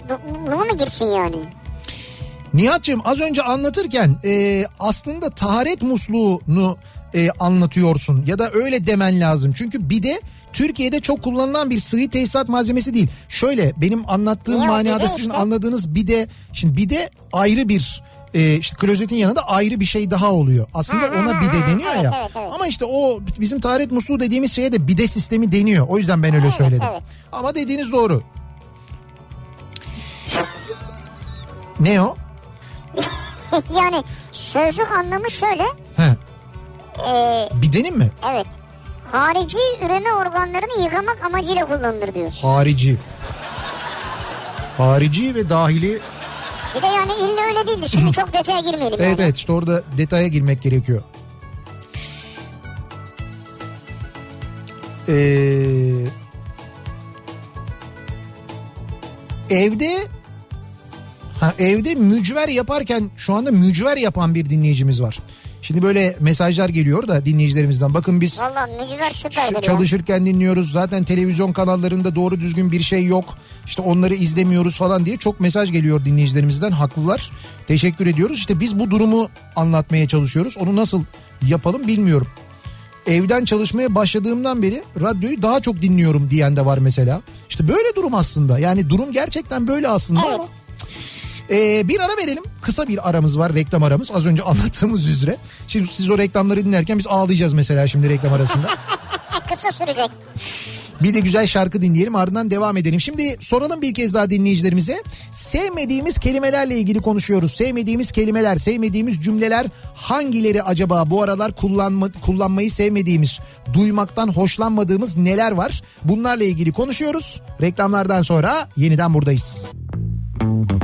Bu, bunu mu girsin yani? Nihat'cığım az önce anlatırken e, aslında taharet musluğunu e, anlatıyorsun ya da öyle demen lazım. Çünkü bide Türkiye'de çok kullanılan bir sıvı tesisat malzemesi değil. Şöyle benim anlattığım o manada sizin işte? anladığınız bide şimdi bide ayrı bir e, işte klozetin yanında ayrı bir şey daha oluyor. Aslında Ha, ona ha, bide ha, deniyor evet, ya. evet, evet. Ama işte o bizim taharet musluğu dediğimiz şeye de bide sistemi deniyor. O yüzden ben öyle Evet, söyledim. evet. Ama dediğiniz doğru. Ne o? (laughs) yani sözlük anlamı şöyle. He, e, bidenin mi? evet. Harici üreme organlarını yıkamak amacıyla kullanılır diyor. Harici. Harici ve dahili Bir de yani illa öyle değildi. Şimdi (clears throat) çok detaya girmeyelim. Evet yani. evet işte orada detaya girmek gerekiyor. Ee, evde ha, evde mücver yaparken şu anda mücver yapan bir dinleyicimiz var. Şimdi böyle mesajlar geliyor da dinleyicilerimizden. Bakın biz Ş- süperdir ya. çalışırken dinliyoruz. Zaten televizyon kanallarında doğru düzgün bir şey yok. İşte onları izlemiyoruz falan diye çok mesaj geliyor dinleyicilerimizden. Haklılar. Teşekkür ediyoruz. İşte biz bu durumu anlatmaya çalışıyoruz. Onu nasıl yapalım bilmiyorum. Evden çalışmaya başladığımdan beri radyoyu daha çok dinliyorum diyen de var mesela. İşte böyle durum aslında. Yani durum gerçekten böyle aslında Evet. ama ee, bir ara verelim. Kısa bir aramız var reklam aramız. Az önce anlattığımız üzere. Şimdi siz o reklamları dinlerken biz ağlayacağız mesela şimdi reklam arasında. (laughs) Kısa sürecek. Bir de güzel şarkı dinleyelim ardından devam edelim. Şimdi soralım bir kez daha dinleyicilerimize. Sevmediğimiz kelimelerle ilgili konuşuyoruz. Sevmediğimiz kelimeler, sevmediğimiz cümleler hangileri acaba bu aralar kullanma, kullanmayı sevmediğimiz, duymaktan hoşlanmadığımız neler var? Bunlarla ilgili konuşuyoruz. Reklamlardan sonra yeniden buradayız. Hey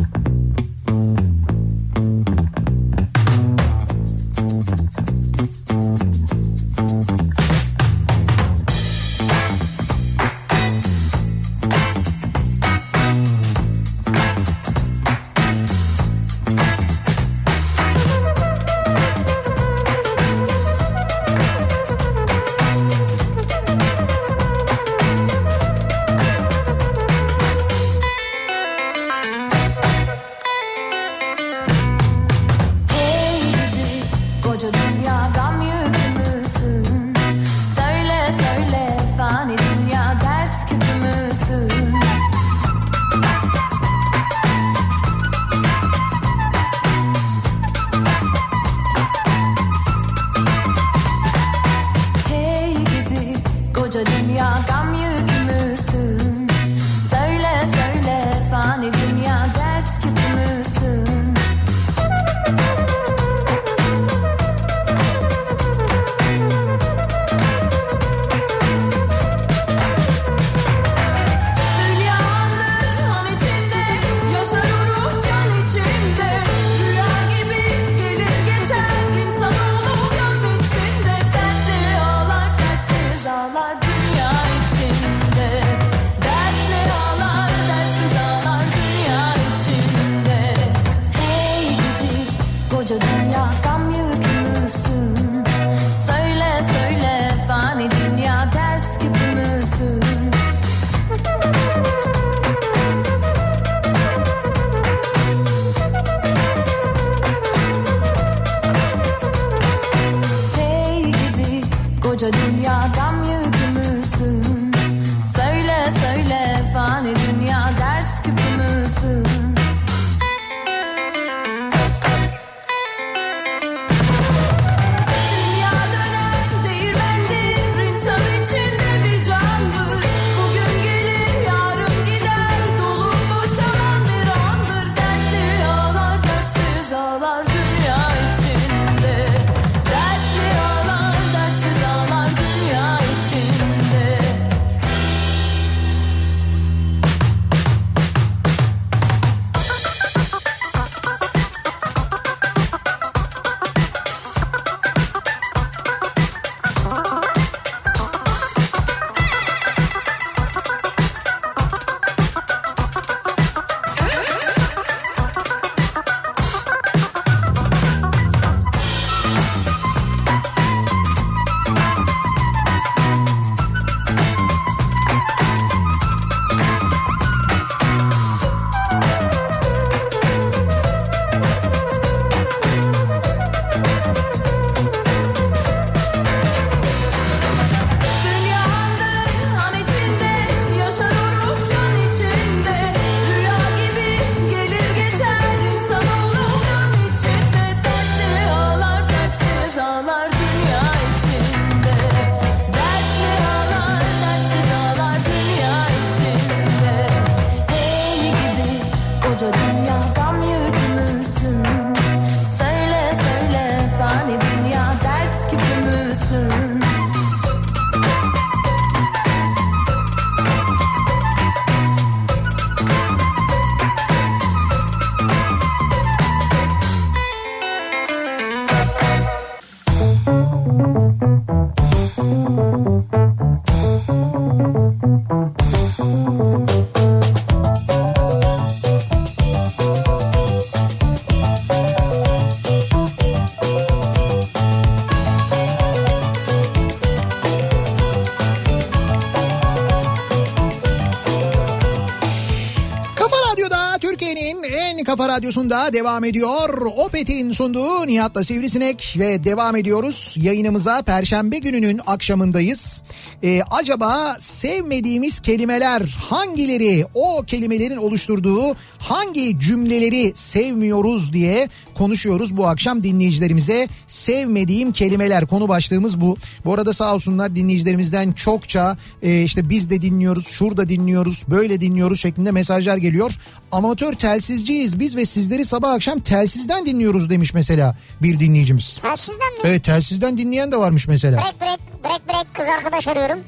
Radyosu'nda devam ediyor. Opet'in sunduğu Nihat'la Sivrisinek ve devam ediyoruz. Yayınımıza Perşembe gününün akşamındayız. Ee, acaba sevmediğimiz kelimeler hangileri? O kelimelerin oluşturduğu hangi cümleleri sevmiyoruz diye konuşuyoruz bu akşam dinleyicilerimize. Sevmediğim kelimeler konu başlığımız bu. Bu arada sağ olsunlar dinleyicilerimizden çokça e, işte biz de dinliyoruz, şurada dinliyoruz, böyle dinliyoruz şeklinde mesajlar geliyor. Amatör telsizciyiz biz ve sizleri sabah akşam telsizden dinliyoruz demiş mesela bir dinleyicimiz. Ha sizden mi? Evet telsizden dinleyen de varmış mesela. Break break break break kız arkadaş arıyorum.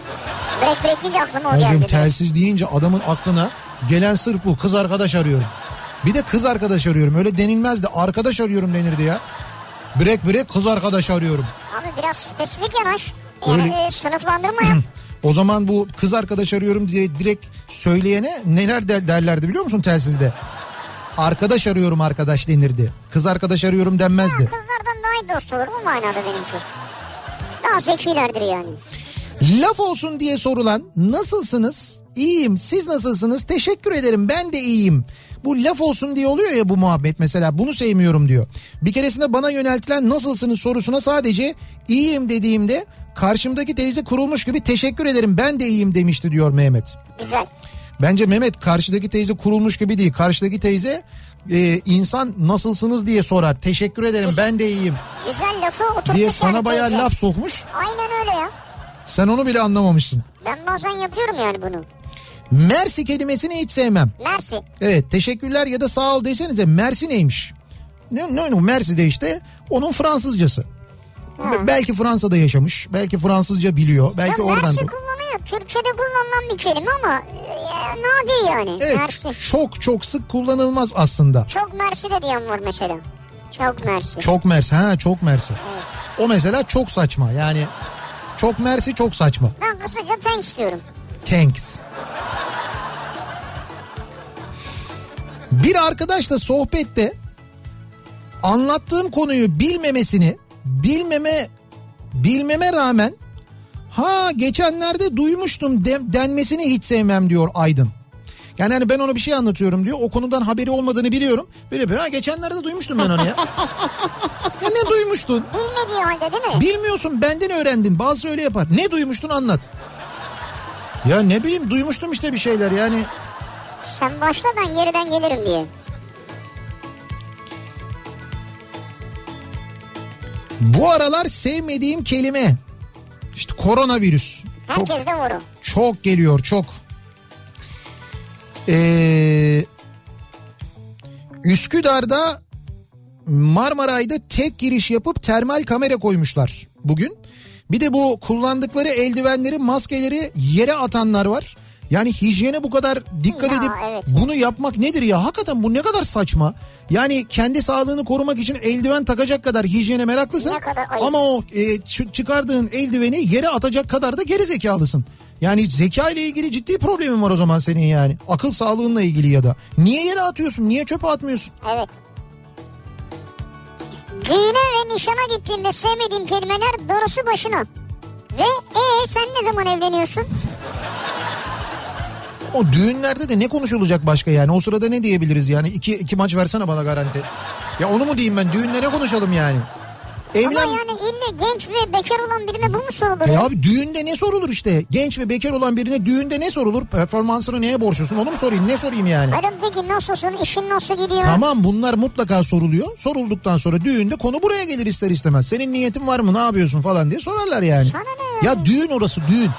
(laughs) break break deyince aklıma o Hocam geldi. telsiz deyince adamın aklına gelen sırf bu kız arkadaş arıyorum. Bir de kız arkadaş arıyorum öyle denilmezdi arkadaş arıyorum denirdi ya. Break break kız arkadaş arıyorum. Abi biraz spesifik yanaş. Yani Öyle- sınıflandırma yap. (clears throat) O zaman bu kız arkadaş arıyorum diye direkt söyleyene neler der, derlerdi biliyor musun telsizde? Arkadaş arıyorum arkadaş denirdi. Kız arkadaş arıyorum denmezdi. Kızlardan daha iyi dost olur mu manada benimki? Daha zekilerdir yani. Laf olsun diye sorulan nasılsınız? İyiyim siz nasılsınız? Teşekkür ederim ben de iyiyim. Bu laf olsun diye oluyor ya bu muhabbet mesela bunu sevmiyorum diyor. Bir keresinde bana yöneltilen nasılsınız sorusuna sadece iyiyim dediğimde karşımdaki teyze kurulmuş gibi teşekkür ederim ben de iyiyim demişti diyor Mehmet. Güzel. Bence Mehmet karşıdaki teyze kurulmuş gibi değil. Karşıdaki teyze e, insan nasılsınız diye sorar. Teşekkür ederim ben de iyiyim Güzel lafı oturtmuş diye yani sana bayağı teyze. laf sokmuş. Aynen öyle ya. Sen onu bile anlamamışsın. Ben bazen yapıyorum yani bunu. Mersi kelimesini hiç sevmem. Mersi. Evet teşekkürler ya da sağ ol desenize Mersi neymiş? Ne, ne, ne Mersi de işte onun Fransızcası. Be- Belki Fransa'da yaşamış. Belki Fransızca biliyor. Belki ya oradan. Mersi kullanıyor. Türkçe'de kullanılan bir kelime ama e, nadir yani. Evet Mersi. çok çok sık kullanılmaz aslında. Çok mersi de diyen var mesela. Çok mersi. Çok Mersi. Ha çok Mersi. O mesela çok saçma. Yani çok Mersi çok saçma. Ben kısaca thanks diyorum. Thanks. Bir arkadaşla sohbette anlattığım konuyu bilmemesini bilmeme bilmeme rağmen ha geçenlerde duymuştum de- denmesini hiç sevmem diyor Aydın. Yani hani ben ona bir şey anlatıyorum diyor. O konudan haberi olmadığını biliyorum. Böyle yapıyor. Ha geçenlerde duymuştum ben onu ya. (laughs) ya ne duymuştun? Bilmediği halde değil mi? Bilmiyorsun benden öğrendin. Bazısı öyle yapar. Ne duymuştun anlat. Ya ne bileyim duymuştum işte bir şeyler yani. Sen başla ben geriden gelirim diye. Bu aralar sevmediğim kelime. İşte koronavirüs. Çok Herkes de vuru. çok geliyor çok. Ee, Üsküdar'da Marmaray'da tek giriş yapıp termal kamera koymuşlar bugün. Bir de bu kullandıkları eldivenleri, maskeleri yere atanlar var. Yani hijyene bu kadar dikkat Ya, edip evet. bunu yapmak nedir ya? Hakikaten bu ne kadar saçma. Yani kendi sağlığını korumak için eldiven takacak kadar hijyene meraklısın. Ama o e, çı- çıkardığın eldiveni yere atacak kadar da geri zekalısın. Yani zeka ile ilgili ciddi problemin var o zaman senin yani. Akıl sağlığınla ilgili ya da. Niye yere atıyorsun? Niye çöpe atmıyorsun? Evet. Düğüne ve nişana gittiğimde sevmediğim kelimeler darısı başına. Ve e sen ne zaman evleniyorsun? O düğünlerde de ne konuşulacak başka yani? O sırada ne diyebiliriz yani? İki, iki maç versene bana garanti. Ya onu mu diyeyim ben? Düğünde ne konuşalım yani? Evlen... Ama yani ille genç ve bekar olan birine bu mu sorulur? E abi düğünde ne sorulur işte? Genç ve bekar olan birine düğünde ne sorulur? Performansını neye borçlusun? Onu mu sorayım? Ne sorayım yani? Hayır peki nasılsın? İşin nasıl gidiyor? Tamam bunlar mutlaka soruluyor. Sorulduktan sonra düğünde konu buraya gelir ister istemez. Senin niyetin var mı ne yapıyorsun falan diye sorarlar yani. Sana ne? Ya düğün orası düğün.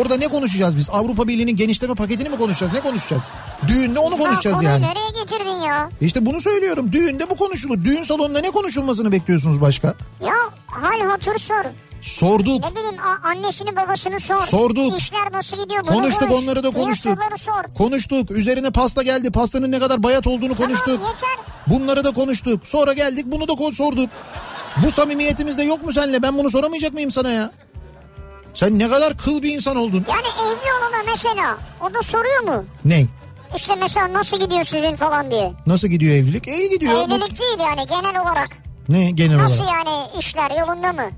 Orada ne konuşacağız biz? Avrupa Birliği'nin genişleme paketini mi konuşacağız? Ne konuşacağız? Düğünde onu konuşacağız ya, yani. nereye getirdin ya? İşte bunu söylüyorum. Düğünde bu konuşulur. Düğün salonunda ne konuşulmasını bekliyorsunuz başka? Ya hal hatır sor. Sorduk. Ne bileyim annesini babasını sor. Sorduk. İşler nasıl gidiyor bunu Konuştuk konuş. onları da konuştuk. Sor. Konuştuk. Üzerine pasta geldi. Pastanın ne kadar bayat olduğunu konuştuk. Tamam yeter. Bunları da konuştuk. Sonra geldik bunu da sorduk. Bu samimiyetimizde yok mu seninle? Ben bunu soramayacak mıyım sana ya? Sen ne kadar kıl bir insan oldun. Yani evli olana mesela o da soruyor mu? Ne? İşte mesela nasıl gidiyor sizin falan diye. Nasıl gidiyor evlilik? İyi gidiyor. Evlilik değil yani genel olarak. Ne genel Nasıl olarak? yani işler yolunda mı?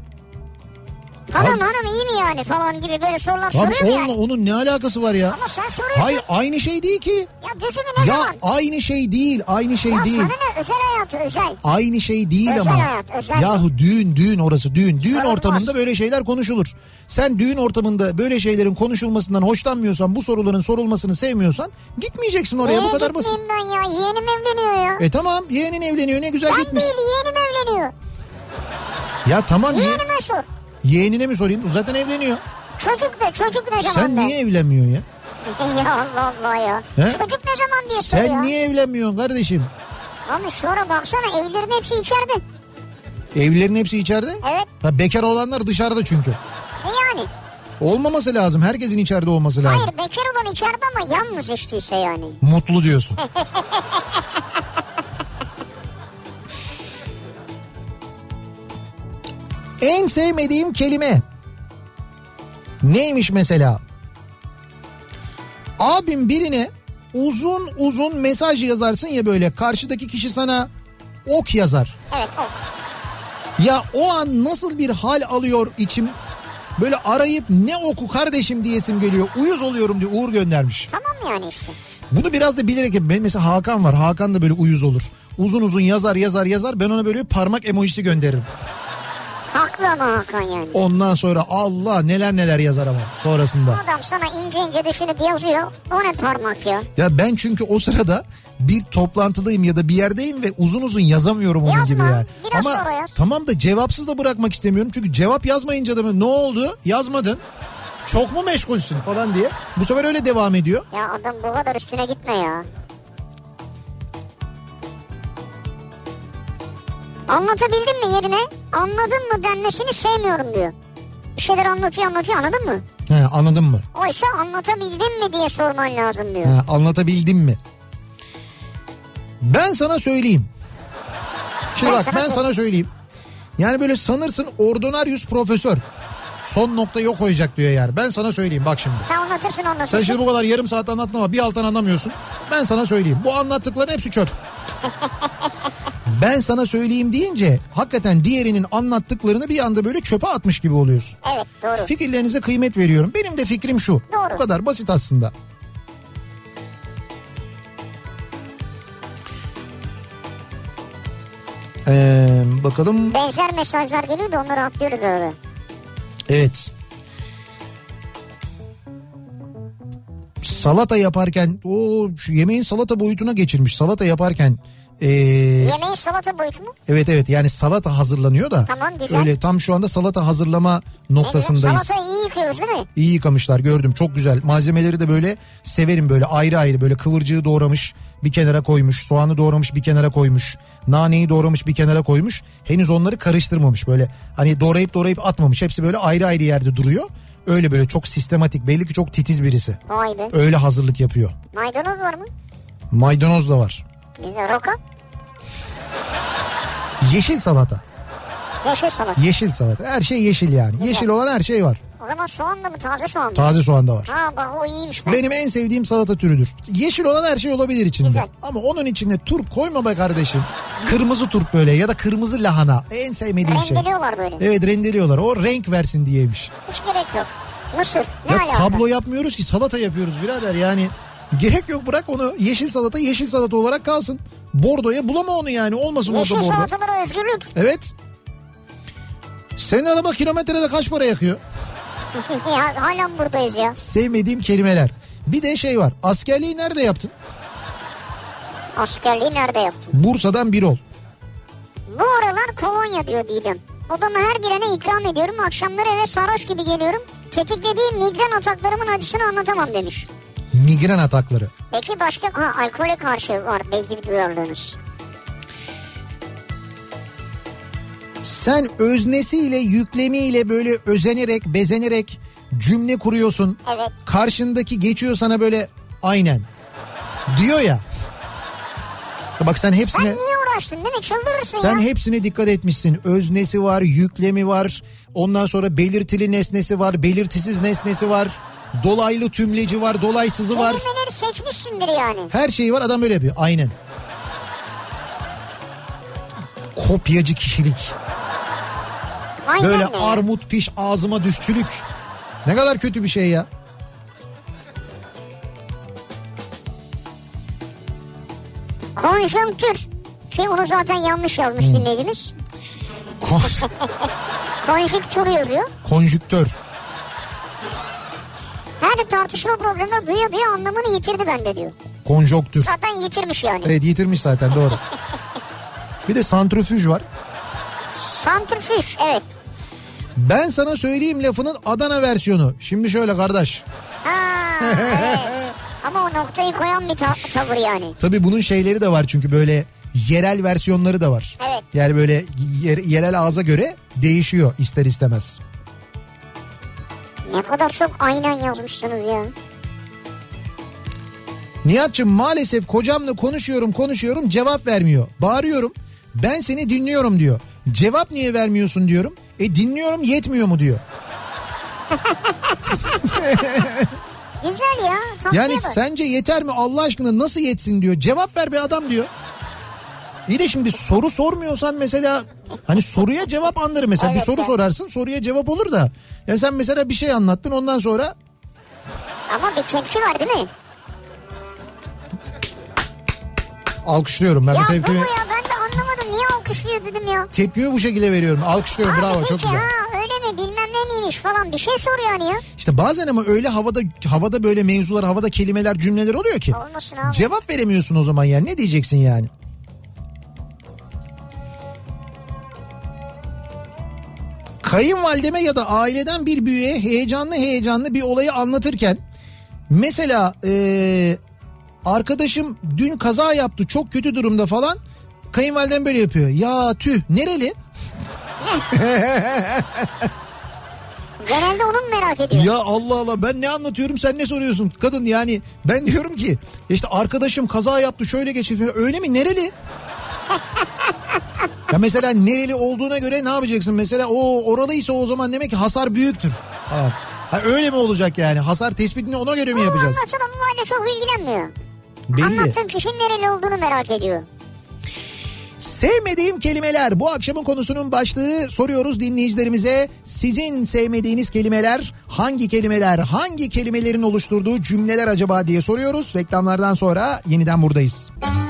Hanım hanım iyi mi yani falan gibi böyle sorular Abi soruyor mu onunla, yani? onun ne alakası var ya? Ama sen soruyorsun. Hayır aynı şey değil ki. Ya desene ne ya zaman? aynı şey değil, aynı şey Ya değil. sana ne özel hayatı özel. Aynı şey değil Özel ama. hayat, özel. Yahu düğün düğün orası düğün. Düğün Sorulmaz. ortamında böyle şeyler konuşulur. Sen düğün ortamında böyle şeylerin konuşulmasından hoşlanmıyorsan, bu soruların sorulmasını sevmiyorsan gitmeyeceksin oraya bu Niye kadar basit. ben ya yeğenim evleniyor ya. E tamam yeğenin evleniyor ne güzel ben gitmiş. değil yeğenim evleniyor. Ya tamam ye- Yeğenime sor. Yeğenine mi sorayım? Zaten evleniyor. Çocuk da çocuk ne zaman Sen de? niye evlenmiyorsun ya? (laughs) ya Allah Allah ya. He? Çocuk ne zaman diye soruyor. Sen niye evlenmiyorsun kardeşim? Abi sonra baksana evlerin hepsi içeride. Evlerin hepsi içeride. Evet. Ha, bekar olanlar dışarıda çünkü. E yani. Olmaması lazım. Herkesin içeride olması lazım. Hayır bekar olan içeride ama yalnız içtiyse yani. Mutlu diyorsun. (laughs) en sevmediğim kelime. Neymiş mesela? Abim birine uzun uzun mesaj yazarsın ya böyle karşıdaki kişi sana ok yazar. Evet. Ya o an nasıl bir hal alıyor içim? Böyle arayıp ne oku kardeşim diyesim geliyor. Uyuz oluyorum diye Uğur göndermiş. Tamam yani işte. Bunu biraz da bilerek benim mesela Hakan var. Hakan da böyle uyuz olur. Uzun uzun yazar yazar yazar. Ben ona böyle parmak emojisi gönderirim. Haklı ama Hakan yani. Ondan sonra Allah neler neler yazar ama sonrasında. Adam sana ince ince düşünüp yazıyor. O ne parmak ya? Ya ben çünkü o sırada bir toplantıdayım ya da bir yerdeyim ve uzun uzun yazamıyorum onun Yazma, gibi yani. biraz Ama sonra yaz. tamam da cevapsız da bırakmak istemiyorum. Çünkü cevap yazmayınca da ne oldu? Yazmadın. Çok mu meşgulsün falan diye. Bu sefer öyle devam ediyor. Ya adam bu kadar üstüne gitme ya. Anlatabildim mi yerine? Anladın mı denmesini sevmiyorum diyor. Bir şeyler anlatıyor anlatıyor anladın mı? He, anladın mı? Oysa anlatabildim mi diye sorman lazım diyor. Ha, anlatabildim mi? Ben sana söyleyeyim. Şimdi Ben bak sana ben sana söyleyeyim. Yani böyle sanırsın ordinaryus profesör. Son nokta yok koyacak diyor yani. Ben sana söyleyeyim bak şimdi. Sen anlatırsın Sen anlatırsın. şimdi bu kadar yarım saat anlattın ama bir alttan anlamıyorsun. Ben sana söyleyeyim. Bu anlattıkların hepsi çöp. (laughs) ben sana söyleyeyim deyince hakikaten diğerinin anlattıklarını bir anda böyle çöpe atmış gibi oluyorsun. Evet doğru. Fikirlerinize kıymet veriyorum. Benim de fikrim şu. Doğru. Bu kadar basit aslında. Ee, bakalım. Benzer mesajlar geliyor da onları atlıyoruz arada. Evet. Salata yaparken o şu yemeğin salata boyutuna geçirmiş. Salata yaparken ee, Yemeğin salata boyutu mu? evet evet yani salata hazırlanıyor da. Tamam, güzel. Öyle tam şu anda salata hazırlama noktasındayız. Salatayı iyi yıkıyoruz değil mi? İyi yıkamışlar gördüm çok güzel. Malzemeleri de böyle severim böyle ayrı ayrı böyle kıvırcığı doğramış bir kenara koymuş. Soğanı doğramış bir kenara koymuş. Naneyi doğramış bir kenara koymuş. Henüz onları karıştırmamış böyle. Hani doğrayıp doğrayıp atmamış. Hepsi böyle ayrı ayrı yerde duruyor. Öyle böyle çok sistematik belli ki çok titiz birisi. Vay be. Öyle hazırlık yapıyor. Maydanoz var mı? Maydanoz da var. Bize roka. Yeşil salata. Yeşil salata. Yeşil salata. Her şey yeşil yani. Yeşil olan her şey var. O zaman soğan da mı taze soğan mı? Taze soğan da var. Ha bak o iyiymiş be. Benim en sevdiğim salata türüdür. Yeşil olan her şey olabilir içinde. Güzel. Ama onun içinde turp koyma be kardeşim. Kırmızı turp böyle ya da kırmızı lahana. En sevmediğim şey. Rendeliyorlar böyle. Evet rendeliyorlar. O renk versin diyeymiş. Hiç gerek yok. Mısır. Ne Ya tablo yapmıyoruz ki salata yapıyoruz birader yani. Gerek yok bırak onu yeşil salata yeşil salata olarak kalsın. Bordoya bulama onu yani olmasın Yeşil orada bordo. salatalara özgürlük. Evet. Senin araba kilometrede kaç para yakıyor? (laughs) ya halen buradayız ya. Sevmediğim kelimeler. Bir de şey var. Askerliği nerede yaptın? Askerliği nerede yaptın? Bursa'dan bir ol. Bu aralar kolonya diyor Didem. Odama her girene ikram ediyorum. Akşamları eve sarhoş gibi geliyorum. Tetiklediğim migren ataklarımın acısını anlatamam demiş. Migren atakları. Peki başka ha, alkole karşı var belki bir duyarlılığınız. Sen öznesiyle yüklemiyle böyle özenerek bezenerek cümle kuruyorsun. Evet. Karşındaki geçiyor sana böyle aynen diyor ya. Bak sen Sen hepsine niye uğraştın değil mi? Çıldırırsın sen ya. hepsine dikkat etmişsin. Öznesi var, yüklemi var. Ondan sonra belirtili nesnesi var, belirtisiz nesnesi var. Dolaylı tümleci var, dolaysızı var. Kelimeleri seçmişsindir yani. Her şeyi var adam böyle yapıyor. Aynen. Kopyacı kişilik. Aynen Böyle öyle. armut piş ağzıma düşçülük. Ne kadar kötü bir şey ya. Konjonktür. Ki onu zaten yanlış yazmış Hmm. dinleyicimiz. Kon- (laughs) Konjüktür yazıyor. konjüktör. Her tartışma programında duya duya anlamını yitirdi bende diyor. Konjonktür. Zaten yitirmiş yani. Evet yitirmiş zaten doğru. Bir de santrifüj var. Santrifüj evet. Ben sana söyleyeyim lafının Adana versiyonu. Şimdi şöyle kardeş. Ha, evet. Ama o noktayı koyan bir ta- tavır yani. Tabii bunun şeyleri de var çünkü böyle yerel versiyonları da var. Evet. Yani böyle yer- yerel ağza göre değişiyor ister istemez. Ne kadar çok aynen yazmışsınız ya. Nihat'cığım maalesef kocamla konuşuyorum konuşuyorum cevap vermiyor. Bağırıyorum ben seni dinliyorum diyor. Cevap niye vermiyorsun diyorum. E dinliyorum yetmiyor mu diyor. (laughs) Güzel ya. Yani bak. sence yeter mi Allah aşkına nasıl yetsin diyor. Cevap ver be adam diyor. İyi de şimdi soru sormuyorsan mesela hani soruya cevap anlarım mesela. bir Evet soru ya. sorarsın soruya cevap olur da. Ya sen mesela bir şey anlattın ondan sonra Ama bir tepki var değil mi? alkışlıyorum ben Ya bu tepkimi. ya ben de anlamadım. Niye alkışlıyor dedim ya. Tepkimi bu şekilde veriyorum. Alkışlıyorum Abi bravo çok güzel. Ha öyle mi bilmem ne miymiş falan bir şey sor yani ya. İşte bazen ama öyle havada havada böyle mevzular, havada kelimeler, cümleler oluyor ki. Olmasın abi. Cevap veremiyorsun o zaman yani. Ne diyeceksin yani? Kayınvalideme ya da aileden bir büyüğe heyecanlı heyecanlı bir olayı anlatırken mesela eee, arkadaşım dün kaza yaptı çok kötü durumda falan kayınvalidem böyle yapıyor. Ya tüh nereli? (laughs) Genelde onu mu merak ediyor? Ya Allah Allah ben ne anlatıyorum sen ne soruyorsun kadın yani ben diyorum ki işte arkadaşım kaza yaptı şöyle geçirdi öyle mi nereli? (laughs) ya mesela nereli olduğuna göre ne yapacaksın mesela o oralıysa o zaman demek ki hasar büyüktür. Ha. Ha, öyle mi olacak yani hasar tespitini ona göre mi yapacağız? Anlatsana bu çok ilgilenmiyor. Belli. Anlattığın kişinin nereli olduğunu merak ediyor. Sevmediğim kelimeler bu akşamın konusunun başlığı soruyoruz dinleyicilerimize. Sizin sevmediğiniz kelimeler hangi kelimeler hangi kelimelerin oluşturduğu cümleler acaba diye soruyoruz. Reklamlardan sonra yeniden buradayız. Dökülür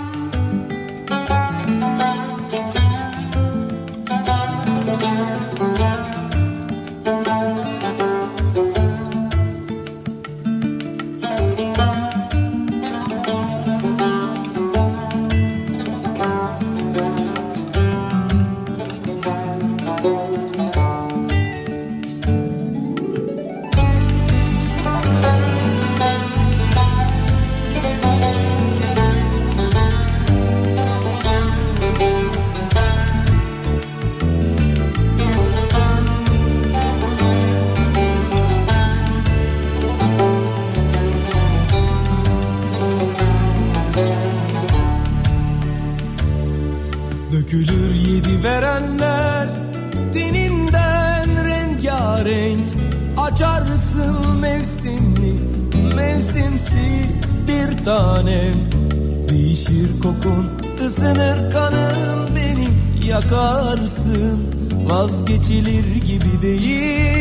Vazgeçilir gibi değil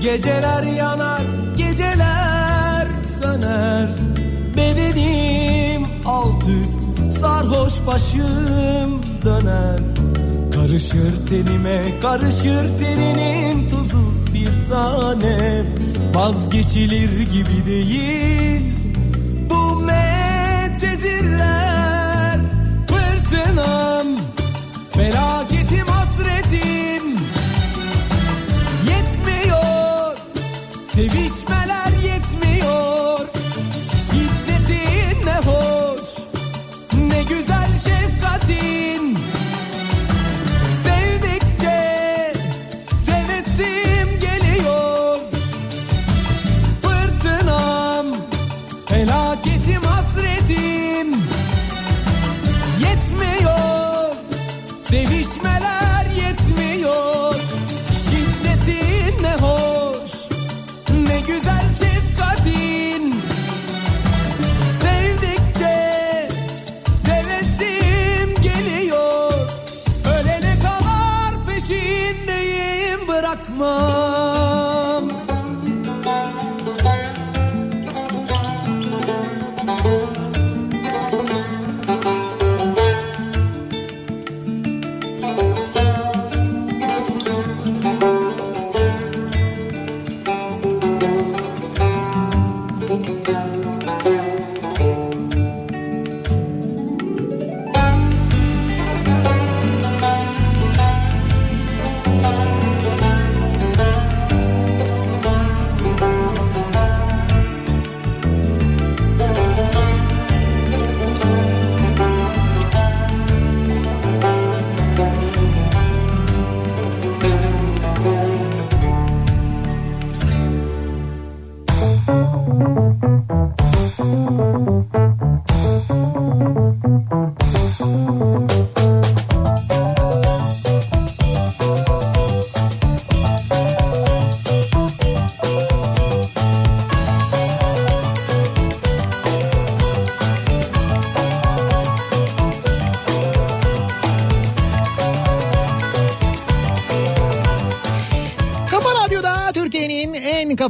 Geceler yanar geceler söner. Bedenim alt üst sarhoş başım döner. Karışır tenime karışır teninin tuzu bir tanem. Vazgeçilir gibi değil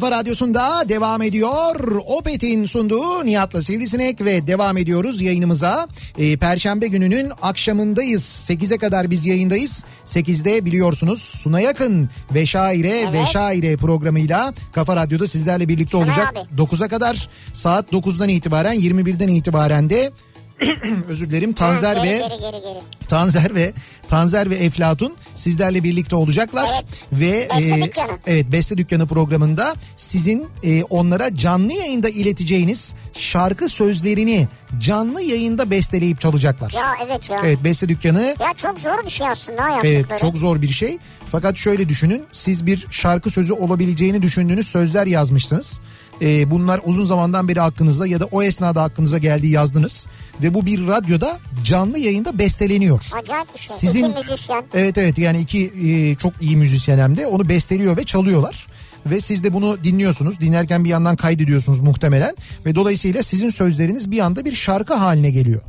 kafa radyosunda devam ediyor. Opet'in sunduğu Nihat'la Sivrisinek ve devam ediyoruz yayınımıza. Ee, Perşembe gününün akşamındayız. 8'e kadar biz yayındayız. 8'de biliyorsunuz Suna Yakın ve Şaire ve Evet. Şaire programıyla Kafa Radyo'da sizlerle birlikte Suna olacak. abi. 9'a kadar saat 9'dan itibaren 21'den itibaren de (clears throat) özür dilerim Tanzer Ha, ve geri, geri geri geri. Tanzer ve Tanzer ve Eflatun sizlerle birlikte olacaklar Evet. ve Beste e, Dükkanı. evet Beste Dükkanı programında sizin e, onlara canlı yayında ileteceğiniz şarkı sözlerini canlı yayında besteleyip çalacaklar. Ya evet ya. Evet Beste Dükkanı Ya çok zor bir şey aslında ha Evet yaptıkları. çok zor bir şey. Fakat şöyle düşünün siz bir şarkı sözü olabileceğini düşündüğünüz sözler yazmışsınız. Ee, bunlar uzun zamandan beri hakkınızda ya da o esnada hakkınıza geldiği yazdınız. Ve bu bir radyoda canlı yayında besteleniyor. Acayip bir şey. Sizin İki müzisyen. Evet evet yani iki e, çok iyi müzisyen hem de onu besteliyor ve çalıyorlar. Ve siz de bunu dinliyorsunuz. Dinlerken bir yandan kaydediyorsunuz muhtemelen. Ve dolayısıyla sizin sözleriniz bir anda bir şarkı haline geliyor.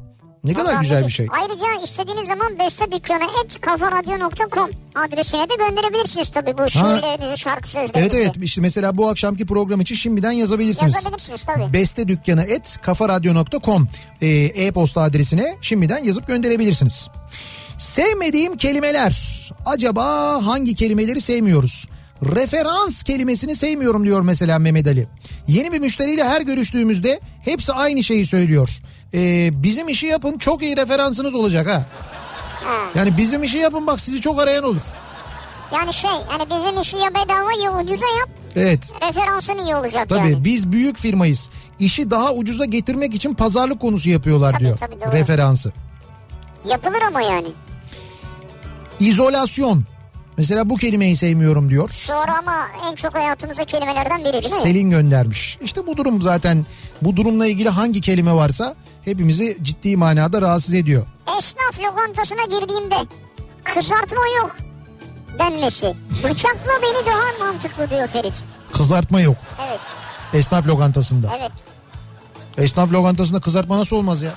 Ne kadar Vallahi güzel bir şey. Ayrıca istediğiniz zaman beste dükkanı et kafaradyo.com adresine de gönderebilirsiniz tabii bu şiirlerinizi şarkı sözlerinizi. Evet evet işte mesela bu akşamki program için şimdiden yazabilirsiniz. Yazabilirsiniz tabii. Beste dükkanı et kafaradyo.com e, e-posta adresine şimdiden yazıp gönderebilirsiniz. Sevmediğim kelimeler. Acaba hangi kelimeleri sevmiyoruz? Referans kelimesini sevmiyorum diyor mesela Mehmet Ali. Yeni bir müşteriyle her görüştüğümüzde hepsi aynı şeyi söylüyor. E, bizim işi yapın çok iyi referansınız olacak ha. Yani bizim işi yapın bak sizi çok arayan olur. Yani şey yani bizim işi ya bedava ya ucuza yap Evet. referansın iyi olacak Tabii yani. biz büyük firmayız. İşi daha ucuza getirmek için pazarlık konusu yapıyorlar Tabii, diyor. tabii, doğru. Referansı. Yapılır ama yani. İzolasyon. Mesela bu kelimeyi sevmiyorum diyor. Sonra ama en çok hayatımızda kelimelerden biri değil mi? Selin göndermiş. İşte bu durum zaten bu durumla ilgili hangi kelime varsa hepimizi ciddi manada rahatsız ediyor. Esnaf lokantasına girdiğimde kızartma yok denmesi. Bıçakla beni daha mantıklı diyor Ferit. Kızartma yok Evet, esnaf lokantasında. evet. Esnaf lokantasında kızartma nasıl olmaz ya?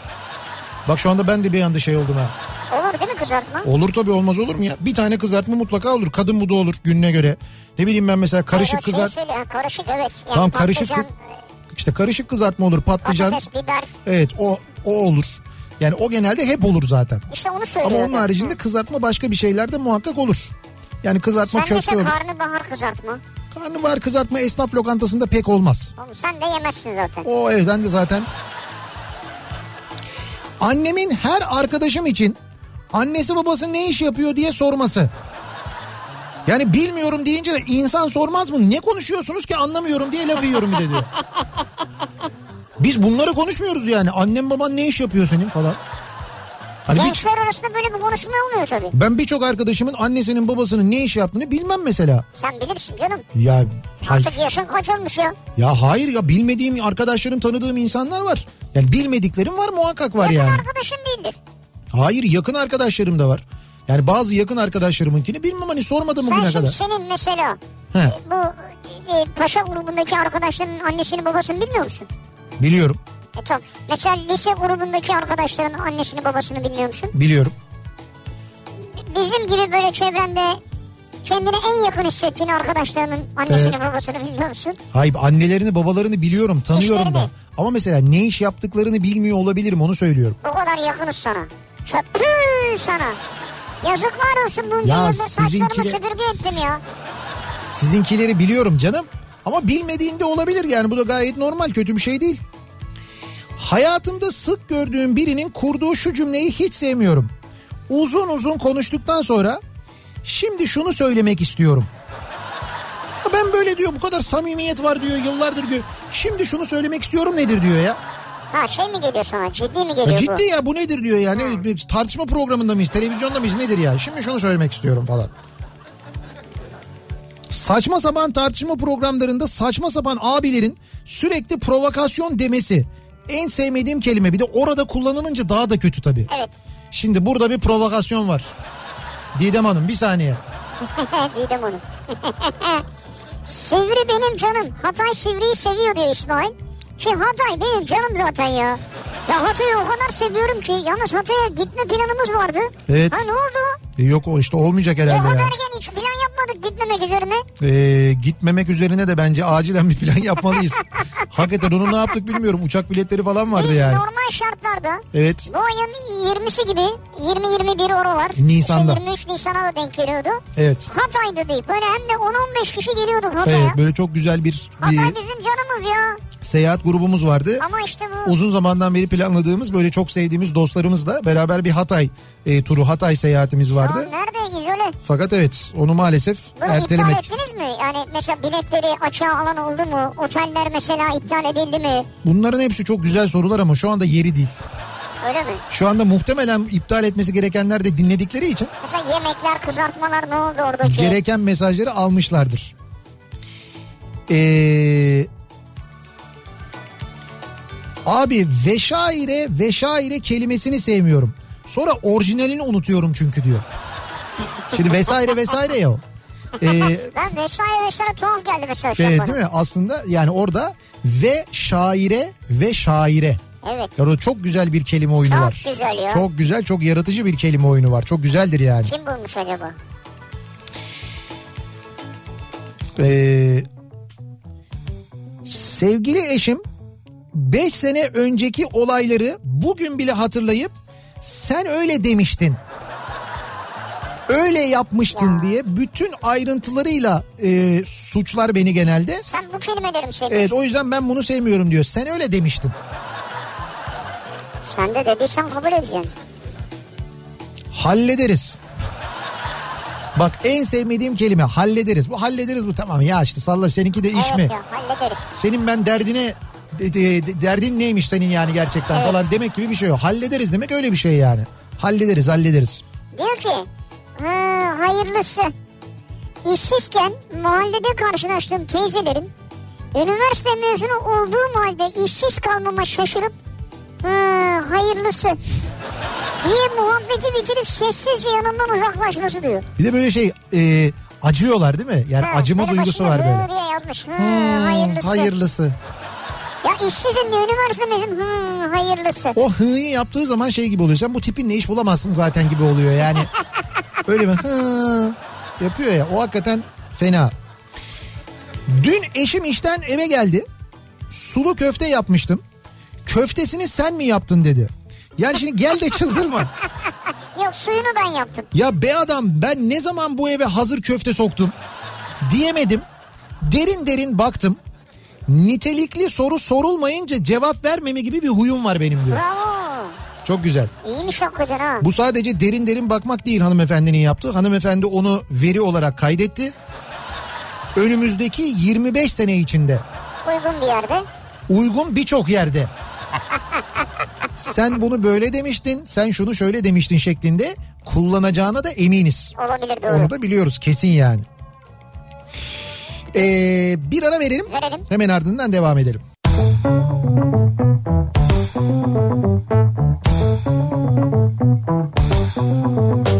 Bak şu anda ben de bir anda şey oldum ha. Olur değil mi kızartma? Olur tabii olmaz olur mu ya? Bir tane kızartma mutlaka olur. Kadın budu olur gününe göre. Ne bileyim ben mesela karışık o şey söyle, karışık evet. Yani Tamam karışık kız... işte karışık kızartma olur patlıcan. Patates, biber. Evet o o olur. Yani o genelde hep olur zaten. İşte onu Ama söylüyorum. onun haricinde kızartma başka bir şeyler de muhakkak olur. Yani kızartma Sen köfte olur. karnabahar kızartma. Karnabahar kızartma esnaf lokantasında pek olmaz. Oğlum sen de yemezsin zaten. O evet ben de zaten. Annemin her arkadaşım için annesi babası ne iş yapıyor diye sorması. Yani bilmiyorum deyince de insan sormaz mı? Ne konuşuyorsunuz ki anlamıyorum diye laf yiyorum bir de diyor. Biz bunları konuşmuyoruz yani. Annem baban ne iş yapıyor senin falan. Hani bir, Gençler arasında böyle bir konuşma olmuyor tabii. ben birçok arkadaşımın annesinin babasının ne iş yaptığını bilmem mesela. Sen bilirsin canım. Ya hayır. Artık yaşın kaç olmuş ya? Ya hayır ya bilmediğim arkadaşlarım tanıdığım insanlar var. Yani bilmediklerim var muhakkak var Yakın yani. arkadaşın değildir. Hayır yakın arkadaşlarım da var. Yani bazı yakın arkadaşlarımınkini bilmem hani sormadım Sen bugüne şimdi kadar. senin mesela He. e, bu e, paşa grubundaki arkadaşların annesini babasını bilmiyor musun? Biliyorum, E tamam. Mesela lise grubundaki arkadaşların annesini babasını bilmiyor musun? biliyorum. Bizim gibi böyle çevrende kendini en yakın hissettiğin arkadaşlarının annesini babasını bilmiyor musun? Hayır annelerini babalarını biliyorum tanıyorum İşlerini. da. Ama mesela ne iş yaptıklarını bilmiyor olabilirim onu söylüyorum. O kadar yakınız sana. Çöpü sana. Yazıklar olsun bunca Ya yılda saçlarımı sizinkine- süpürge ettim ya. Sizinkileri biliyorum canım. Ama bilmediğinde olabilir yani bu da gayet normal kötü bir şey değil. Hayatımda sık gördüğüm birinin kurduğu şu cümleyi hiç sevmiyorum. Uzun uzun konuştuktan sonra şimdi şunu söylemek istiyorum. Ya ben böyle diyor bu kadar samimiyet var diyor yıllardır. Gö- şimdi şunu söylemek istiyorum nedir diyor ya. Ha şey mi geliyor sana ciddi mi Ya geliyor bu? ciddi ya bu nedir diyor yani Bir tartışma programında mıyız televizyonda mıyız nedir ya şimdi şunu söylemek istiyorum falan. Saçma sapan tartışma programlarında saçma sapan abilerin sürekli provokasyon demesi en sevmediğim kelime bir de orada kullanılınca daha da kötü tabii. Evet. Şimdi burada bir provokasyon var. Didem Hanım bir saniye. (laughs) Didem onu. (laughs) Sivri benim canım. Hatay Sivri'yi seviyor diyor İsmail. Ki Hatay benim canım zaten ya. Ya Hatay'ı o kadar seviyorum ki. Yalnız Hatay'a gitme planımız vardı. Evet. Ha ne oldu? E, Yok o işte olmayacak O herhalde kadar ya. erken hiç plan yapmadık gitmemek üzerine. Ee, gitmemek üzerine de bence acilen bir plan (laughs) yapmalıyız. Hakikaten onu ne yaptık bilmiyorum. Uçak biletleri falan vardı Biz yani. normal şartlarda Evet. bu ayın 20'si gibi 20-21 oralar. Nisan'da. işte 23 Nisan'a da denk geliyordu. Evet. Hatay'da değil. Böyle hem de 10-15 kişi geliyorduk Hatay'a. Evet böyle çok güzel bir, bir Hatay bizim canımız ya. seyahat grubumuz vardı. Ama işte bu Uzun zamandan beri planladığımız böyle çok sevdiğimiz dostlarımızla beraber bir Hatay e, turu Hatay seyahatimiz vardı. neredeyiz öyle? Fakat evet onu maalesef Bunu iptal ertelemek. ettiniz mi? Yani mesela biletleri açığa alan oldu mu? Oteller mesela iptal edildi mi? Bunların hepsi çok güzel sorular ama şu anda yeri değil. Öyle mi? Şu anda muhtemelen iptal etmesi gerekenler de dinledikleri için Mesela yemekler, kızartmalar ne oldu oradaki? gereken mesajları almışlardır. Ee, abi veşaire veşaire kelimesini sevmiyorum. Sonra orijinalini unutuyorum çünkü diyor. Şimdi vesaire vesaire ya o. Ee, Ben vesaire vesaire tuhaf geldi mesela bana. değil mi? Aslında yani orada ve şaire ve şaire. Evet. Orada çok güzel bir kelime oyunu Çok var. güzel ya. Çok güzel, çok yaratıcı bir kelime oyunu var. Çok güzeldir yani. Kim bulmuş acaba? Ee, sevgili eşim 5 sene önceki olayları bugün bile hatırlayıp sen öyle demiştin. Öyle yapmıştın diye bütün ayrıntılarıyla e, suçlar beni genelde. Sen bu kelimeleri mi Evet seviyorsun? o yüzden ben bunu sevmiyorum diyor. Sen öyle demiştin. Sen de dediysen kabul edeceksin. Hallederiz. Bak en sevmediğim kelime hallederiz. Bu hallederiz bu tamam ya işte salla seninki de iş evet mi? ya hallederiz. Senin ben derdine de- de- de- derdin neymiş senin yani gerçekten Evet. falan demek gibi bir şey yok. Hallederiz demek öyle bir şey yani. Hallederiz hallederiz. Diyor ki ha, hayırlısı. İşsizken mahallede karşılaştığım teyzelerin üniversite mezunu olduğum halde işsiz kalmama şaşırıp ha, hayırlısı diye muhabbeti bitirip sessizce yanımdan uzaklaşması diyor. Bir de böyle şey e, acıyorlar değil mi? Yani Ha, acıma duygusu var böyle. diye yazmış. Ha, Hmm, hayırlısı. hayırlısı. Ya işsizim diyor üniversite mezunu. Hı, hayırlısı. O hı'yı yaptığı zaman şey gibi oluyor. Sen bu tipinle iş bulamazsın zaten gibi oluyor yani. (laughs) Öyle mi? Hı yapıyor ya. O hakikaten fena. Dün eşim işten eve geldi. Sulu köfte yapmıştım. Köftesini sen mi yaptın dedi. Yani şimdi gel de çıldırma. (laughs) Yok suyunu ben yaptım. Ya be adam ben ne zaman bu eve hazır köfte soktum diyemedim. Derin derin baktım. Nitelikli soru sorulmayınca cevap vermeme gibi bir huyum var benim diyor. Bravo. Çok güzel. İyiymiş hakikaten ha. Bu sadece derin derin bakmak değil hanımefendinin yaptığı. Hanımefendi onu veri olarak kaydetti. Önümüzdeki 25 sene içinde Uygun bir yerde. uygun birçok yerde. Sen bunu böyle demiştin, sen şunu şöyle demiştin şeklinde kullanacağına da eminiz. Olabilir doğru. Onu da biliyoruz kesin yani. Ee, bir ara verelim. Verelim. Hemen ardından devam edelim. Kafa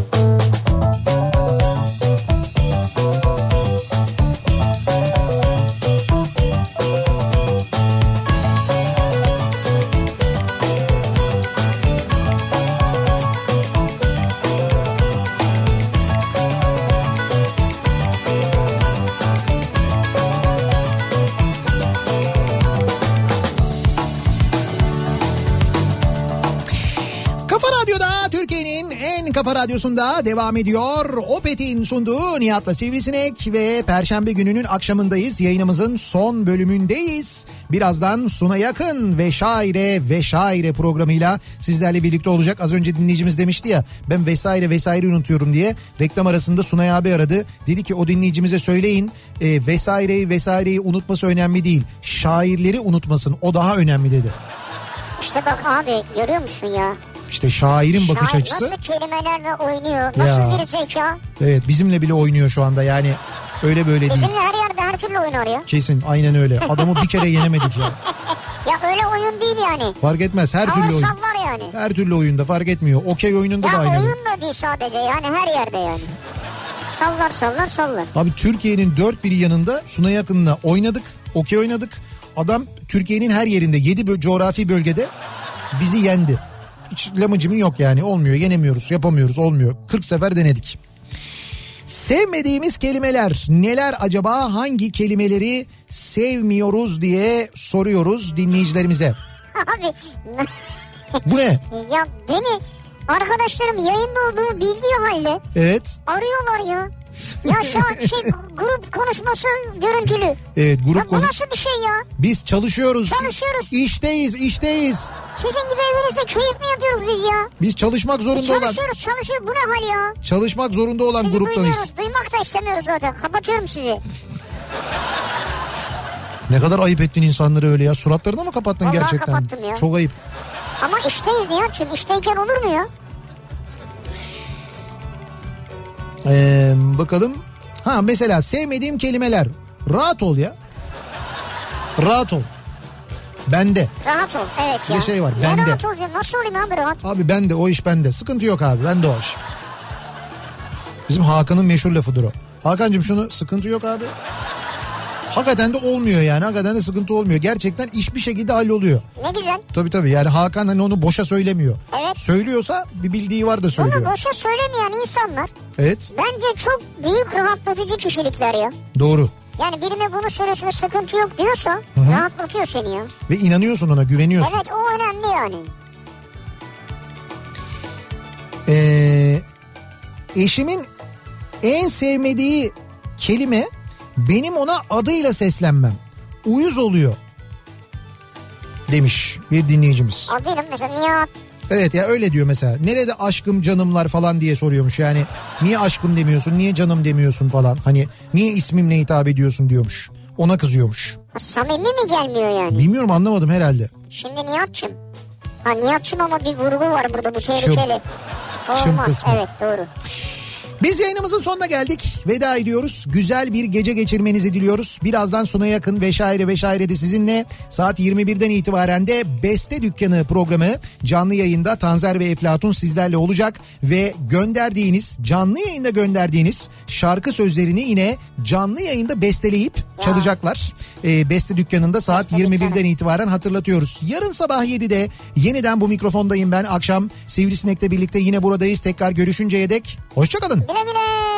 radyosunda devam ediyor. Opet'in sunduğu Nihat'la Sivrisinek ve Perşembe gününün akşamındayız. Yayınımızın son bölümündeyiz. Birazdan Suna Yakın ve Şaire ve Şaire programıyla sizlerle birlikte olacak. Az önce dinleyicimiz demişti ya ben vesaire vesaire unutuyorum diye. Reklam arasında Sunay abi aradı. Dedi ki o dinleyicimize söyleyin e, vesaireyi vesaireyi unutması önemli değil. Şairleri unutmasın o daha önemli dedi. İşte bak abi görüyor musun ya? İşte şairin bakış Şair açısı. Nasıl kelimelerle oynuyor? Nasıl Ya. bir zeka? Evet bizimle bile oynuyor şu anda yani öyle böyle değil. Bizimle her yerde her türlü oynar ya. Kesin aynen öyle. Adamı bir kere yenemedik ya. (laughs) Ya öyle oyun değil yani. Fark etmez her Ama türlü oyun. yani. Her türlü oyunda fark etmiyor. Okey oyununda da Ya aynı. oyun da değil sadece yani her yerde yani. Sallar sallar sallar. Abi Türkiye'nin dört bir yanında Suna Yakın'la oynadık. Okey oynadık. Adam Türkiye'nin her yerinde 7 coğrafi bölgede bizi yendi. Hiç lamıcımı yok yani olmuyor yenemiyoruz yapamıyoruz olmuyor. 40 sefer denedik. Sevmediğimiz kelimeler neler acaba hangi kelimeleri sevmiyoruz diye soruyoruz dinleyicilerimize. Abi Bu ne? ya beni arkadaşlarım yayında olduğumu bildiği halde Evet. arıyorlar ya. Ya şu an şey grup konuşması görüntülü. Evet Ya grup bu konu. nasıl bir şey ya? Biz çalışıyoruz. Çalışıyoruz. İşteyiz, işteyiz. Sizin gibi evinizde keyif mi yapıyoruz biz ya? Biz çalışmak zorunda olan, Çalışıyoruz çalışıyoruz bu ne hal ya? çalışmak zorunda olan Sizi gruptanız. duymuyoruz duymak da istemiyoruz zaten. Kapatıyorum sizi. Ne kadar ayıp ettin insanları öyle ya. Suratlarını mı kapattın Vallahi gerçekten? kapattım ya. Çok ayıp. Ama işteyiz Nihat'cığım işteyken olur mu ya? Ee, bakalım. Ha mesela sevmediğim kelimeler. Rahat ol ya. Rahat ol. Bende. Rahat ol evet Bir ya. de şey var, Ne bende. rahat olacağım nasıl olayım abi rahat? Abi bende o iş bende. Sıkıntı yok abi bende o iş. Bizim Hakan'ın meşhur lafıdır o. Hakan'cığım şunu sıkıntı yok abi. Hakikaten de olmuyor yani. Hakikaten de sıkıntı olmuyor. Gerçekten iş bir şekilde halloluyor. Ne güzel. Tabii tabii yani Hakan hani onu boşa söylemiyor. Evet. Söylüyorsa bir bildiği var da Bunu söylüyor. boşa söylemeyen insanlar Evet bence çok büyük rahatlatıcı kişilikler ya. doğru. Yani birine bunu söylüyorsun ve sıkıntı yok diyorsa rahatlatıyor seni ya. Ve inanıyorsun ona güveniyorsun. Evet o önemli yani. Ee, eşimin en sevmediği kelime benim ona adıyla seslenmem. Uyuz oluyor demiş bir dinleyicimiz. Adıyla mesela Nihat. Evet ya öyle diyor mesela. Nerede aşkım canımlar falan diye soruyormuş. Yani niye aşkım demiyorsun, niye canım demiyorsun falan. Hani niye ismimle hitap ediyorsun diyormuş. Ona kızıyormuş. Samimi mi gelmiyor yani? Bilmiyorum anlamadım herhalde. Şimdi Nihat'cığım. Ha Nihat'cığım ama bir vurgu var burada bu tehlikeli. Çım Olmaz kısmı. evet doğru. Biz yayınımızın sonuna geldik. Veda ediyoruz. Güzel bir gece geçirmenizi diliyoruz. Birazdan Suna Yakın vesaire vesaire de sizinle saat 21'den itibaren de Beste Dükkanı programı canlı yayında Tanzer ve Eflatun sizlerle olacak ve gönderdiğiniz canlı yayında gönderdiğiniz şarkı sözlerini yine canlı yayında besteleyip çalacaklar. Ee, Beste Dükkanı'nda saat Beste 21'den Dükkanı. itibaren hatırlatıyoruz. Yarın sabah 7'de yeniden bu mikrofondayım ben. Akşam Sivrisinek'le birlikte yine buradayız. Tekrar görüşünceye dek hoşçakalın. Güle güle.